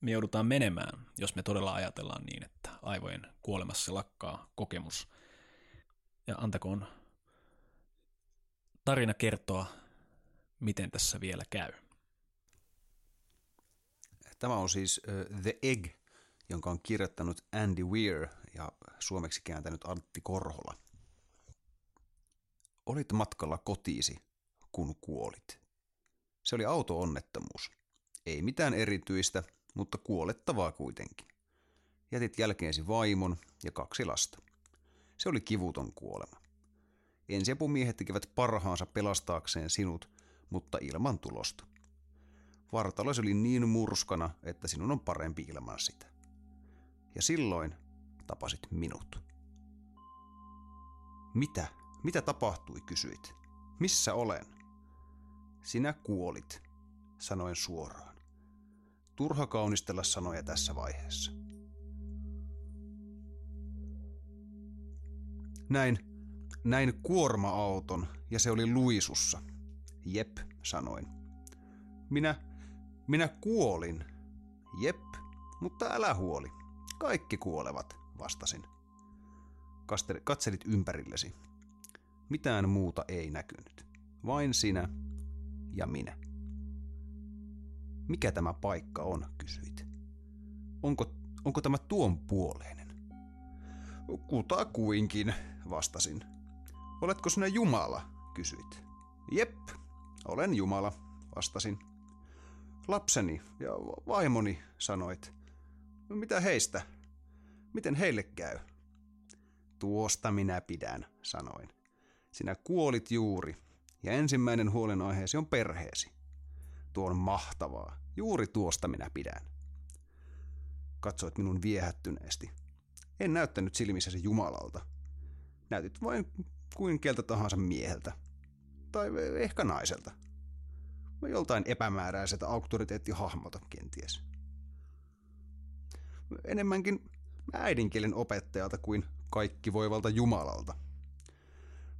me joudutaan menemään, jos me todella ajatellaan niin, että aivojen kuolemassa lakkaa kokemus. Ja antakoon tarina kertoa, miten tässä vielä käy. Tämä on siis uh, The Egg, jonka on kirjoittanut Andy Weir ja suomeksi kääntänyt Antti Korhola. Olit matkalla kotiisi, kun kuolit. Se oli auto-onnettomuus. Ei mitään erityistä, mutta kuolettavaa kuitenkin. Jätit jälkeesi vaimon ja kaksi lasta. Se oli kivuton kuolema. Ensiapumiehet tekevät parhaansa pelastaakseen sinut, mutta ilman tulosta. Vartaloisi oli niin murskana, että sinun on parempi ilman sitä. Ja silloin tapasit minut. Mitä? Mitä tapahtui, kysyit. Missä olen? Sinä kuolit, sanoin suoraan. Turha kaunistella sanoja tässä vaiheessa. Näin, näin kuorma-auton ja se oli luisussa. Jep, sanoin. Minä, minä kuolin. Jep, mutta älä huoli. Kaikki kuolevat, vastasin. Katselit ympärillesi. Mitään muuta ei näkynyt. Vain sinä ja minä. Mikä tämä paikka on, kysyit. Onko, onko tämä tuon puoleinen? Kutakuinkin, vastasin. Oletko sinä Jumala, kysyit. Jep, olen Jumala, vastasin. Lapseni ja vaimoni, sanoit. Mitä heistä? Miten heille käy? Tuosta minä pidän, sanoin. Sinä kuolit juuri, Ja ensimmäinen huolenaiheesi on perheesi. Tuo on mahtavaa. Juuri tuosta minä pidän. Katsoit minun viehättyneesti. En näyttänyt silmissäsi Jumalalta. Näytit vain kuin keltä tahansa mieheltä. Tai ehkä naiselta. Vai joltain epämääräiseltä auktoriteettihahmolta kenties. Enemmänkin äidinkielen opettajalta kuin kaikki voivalta Jumalalta.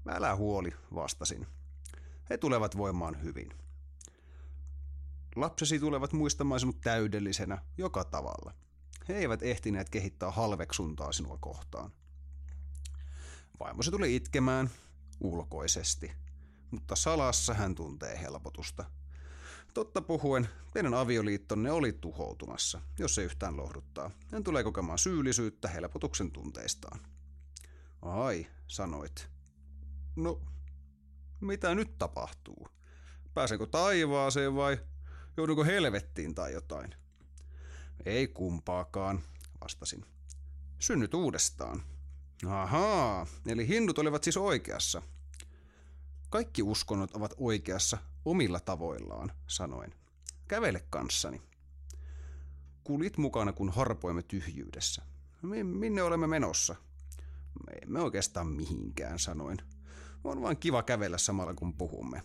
Älä huoli, vastasin. He tulevat voimaan hyvin. Lapsesi tulevat muistamaan sinut täydellisenä joka tavalla. He eivät ehtineet kehittää halveksuntaa sinua kohtaan. Vaimosi tuli itkemään ulkoisesti, mutta salassa hän tuntee helpotusta. Totta puhuen, teidän avioliittonne oli tuhoutumassa, jos se yhtään lohduttaa. Hän tulee kokemaan syyllisyyttä helpotuksen tunteistaan. Ai, sanoit. No, mitä nyt tapahtuu? Pääsenkö taivaaseen vai joudunko helvettiin tai jotain? Ei kumpaakaan, vastasin. Synnyt uudestaan. Ahaa, eli hindut olivat siis oikeassa. Kaikki uskonnot ovat oikeassa omilla tavoillaan, sanoin. Kävele kanssani. Kulit mukana, kun harpoimme tyhjyydessä. Minne olemme menossa? Me emme oikeastaan mihinkään, sanoin. On vain kiva kävellä samalla kun puhumme.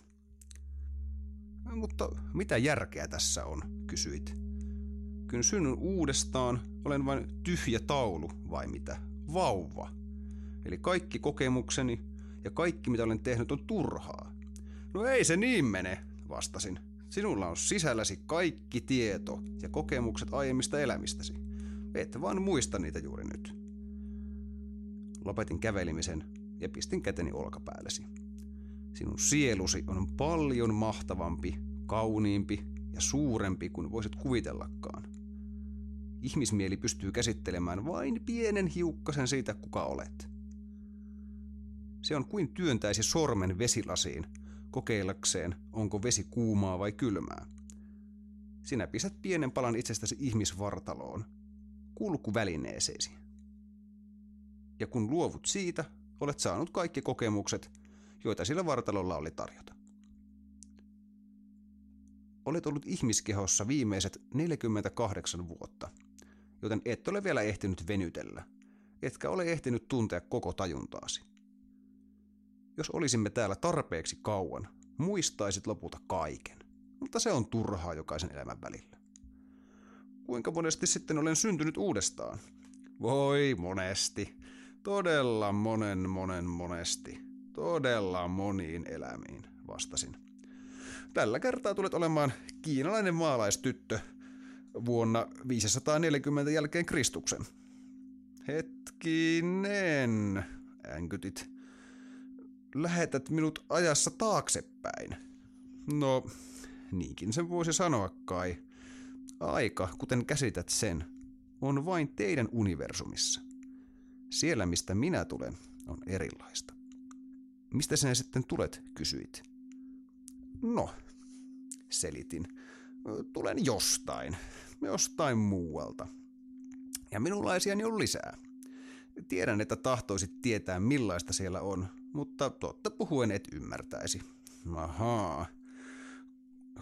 Mutta mitä järkeä tässä on, kysyit. Kun synnyn uudestaan, olen vain tyhjä taulu vai mitä? Vauva. Eli kaikki kokemukseni ja kaikki mitä olen tehnyt on turhaa. No ei se niin mene, vastasin. Sinulla on sisälläsi kaikki tieto ja kokemukset aiemmista elämistäsi. Et vaan muista niitä juuri nyt. Lopetin kävelimisen ja pistin käteni olkapäällesi. Sinun sielusi on paljon mahtavampi, kauniimpi ja suurempi kuin voisit kuvitellakaan. Ihmismieli pystyy käsittelemään vain pienen hiukkasen siitä, kuka olet. Se on kuin työntäisi sormen vesilasiin, kokeillakseen, onko vesi kuumaa vai kylmää. Sinä pistät pienen palan itsestäsi ihmisvartaloon, kulkuvälineeseesi. Ja kun luovut siitä, olet saanut kaikki kokemukset, joita sillä vartalolla oli tarjota. Olet ollut ihmiskehossa viimeiset 48 vuotta, joten et ole vielä ehtinyt venytellä, etkä ole ehtinyt tuntea koko tajuntaasi. Jos olisimme täällä tarpeeksi kauan, muistaisit lopulta kaiken, mutta se on turhaa jokaisen elämän välillä. Kuinka monesti sitten olen syntynyt uudestaan? Voi monesti. Todella monen monen monesti. Todella moniin elämiin, vastasin. Tällä kertaa tulet olemaan kiinalainen maalaistyttö vuonna 540 jälkeen Kristuksen. Hetkinen, änkytit. Lähetät minut ajassa taaksepäin. No, niinkin sen voisi sanoa kai. Aika, kuten käsität sen, on vain teidän universumissa. Siellä, mistä minä tulen, on erilaista. Mistä sinä sitten tulet, kysyit. No, selitin. Tulen jostain, jostain muualta. Ja minunlaisiani on lisää. Tiedän, että tahtoisit tietää millaista siellä on, mutta totta puhuen et ymmärtäisi. Ahaa.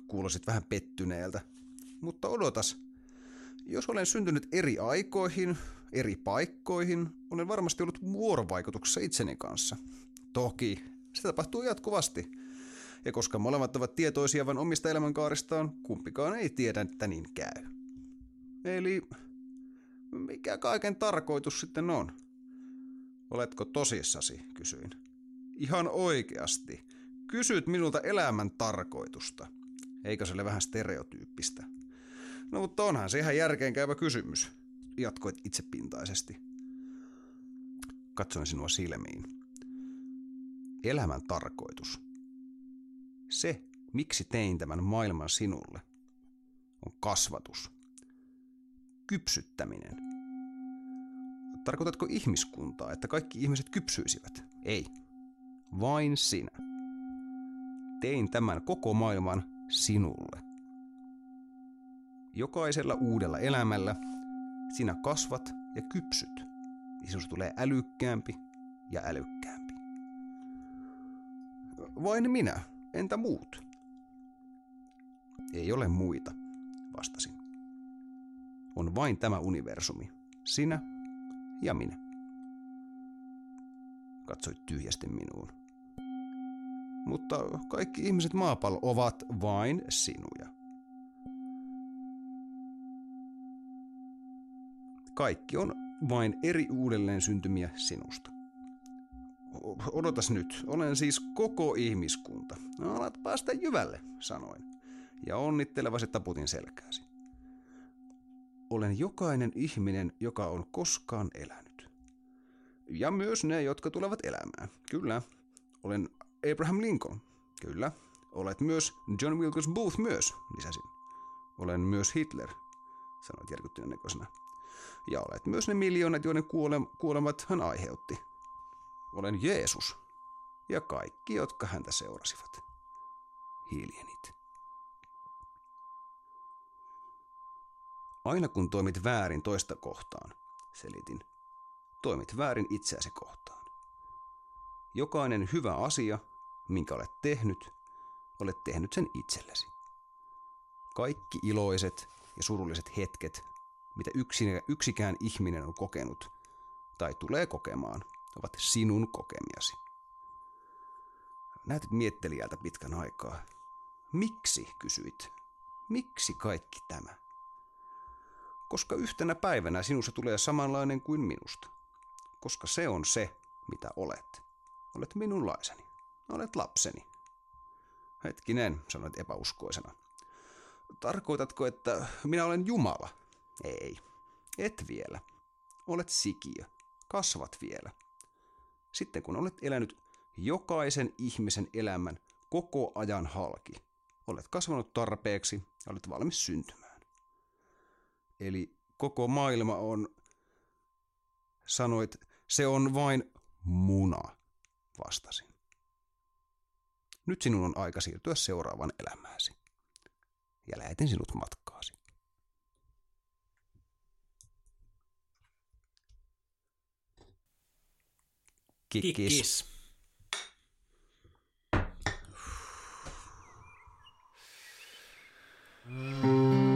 Kuulosit vähän pettyneeltä. Mutta odotas. Jos olen syntynyt eri aikoihin, eri paikkoihin, olen varmasti ollut vuorovaikutuksessa itseni kanssa. Toki, se tapahtuu jatkuvasti. Ja koska molemmat ovat tietoisia vain omista elämänkaaristaan, kumpikaan ei tiedä, että niin käy. Eli mikä kaiken tarkoitus sitten on? Oletko tosissasi, kysyin. Ihan oikeasti. Kysyt minulta elämän tarkoitusta. Eikö se ole vähän stereotyyppistä? No mutta onhan se ihan järkeenkäyvä kysymys, jatkoit itsepintaisesti. Katsoin sinua silmiin. Elämän tarkoitus. Se, miksi tein tämän maailman sinulle, on kasvatus. Kypsyttäminen. Tarkoitatko ihmiskuntaa, että kaikki ihmiset kypsyisivät? Ei. Vain sinä. Tein tämän koko maailman sinulle. Jokaisella uudella elämällä sinä kasvat ja kypsyt. Ja sinusta tulee älykkäämpi ja älykkäämpi. Vain minä, entä muut? Ei ole muita, vastasin. On vain tämä universumi, sinä ja minä. Katsoit tyhjästi minuun. Mutta kaikki ihmiset maapallo ovat vain sinuja. Kaikki on vain eri uudelleen syntymiä sinusta. Odotas nyt, olen siis koko ihmiskunta. No, alat päästä jyvälle, sanoin. Ja onnittelevasti taputin selkääsi. Olen jokainen ihminen, joka on koskaan elänyt. Ja myös ne, jotka tulevat elämään. Kyllä. Olen Abraham Lincoln. Kyllä. Olet myös John Wilkes Booth myös, lisäsin. Olen myös Hitler, sanoit järkyttyneen näköisenä. Ja olet myös ne miljoonat, joiden kuole- kuolemat hän aiheutti. Olen Jeesus ja kaikki, jotka häntä seurasivat. Hiljenit. Aina kun toimit väärin toista kohtaan, selitin, toimit väärin itseäsi kohtaan. Jokainen hyvä asia, minkä olet tehnyt, olet tehnyt sen itsellesi. Kaikki iloiset ja surulliset hetket, mitä yksikään ihminen on kokenut tai tulee kokemaan, ovat sinun kokemiasi. Näytit miettelijältä pitkän aikaa. Miksi, kysyit. Miksi kaikki tämä? Koska yhtenä päivänä sinusta tulee samanlainen kuin minusta. Koska se on se, mitä olet. Olet minunlaiseni. Olet lapseni. Hetkinen, sanoit epäuskoisena. Tarkoitatko, että minä olen Jumala? Ei. Et vielä. Olet sikiö. Kasvat vielä. Sitten kun olet elänyt jokaisen ihmisen elämän koko ajan halki, olet kasvanut tarpeeksi ja olet valmis syntymään. Eli koko maailma on, sanoit, se on vain muna, vastasin. Nyt sinun on aika siirtyä seuraavan elämääsi. Ja lähetin sinut matkaasi. Kikkis. Kikkis. Mm.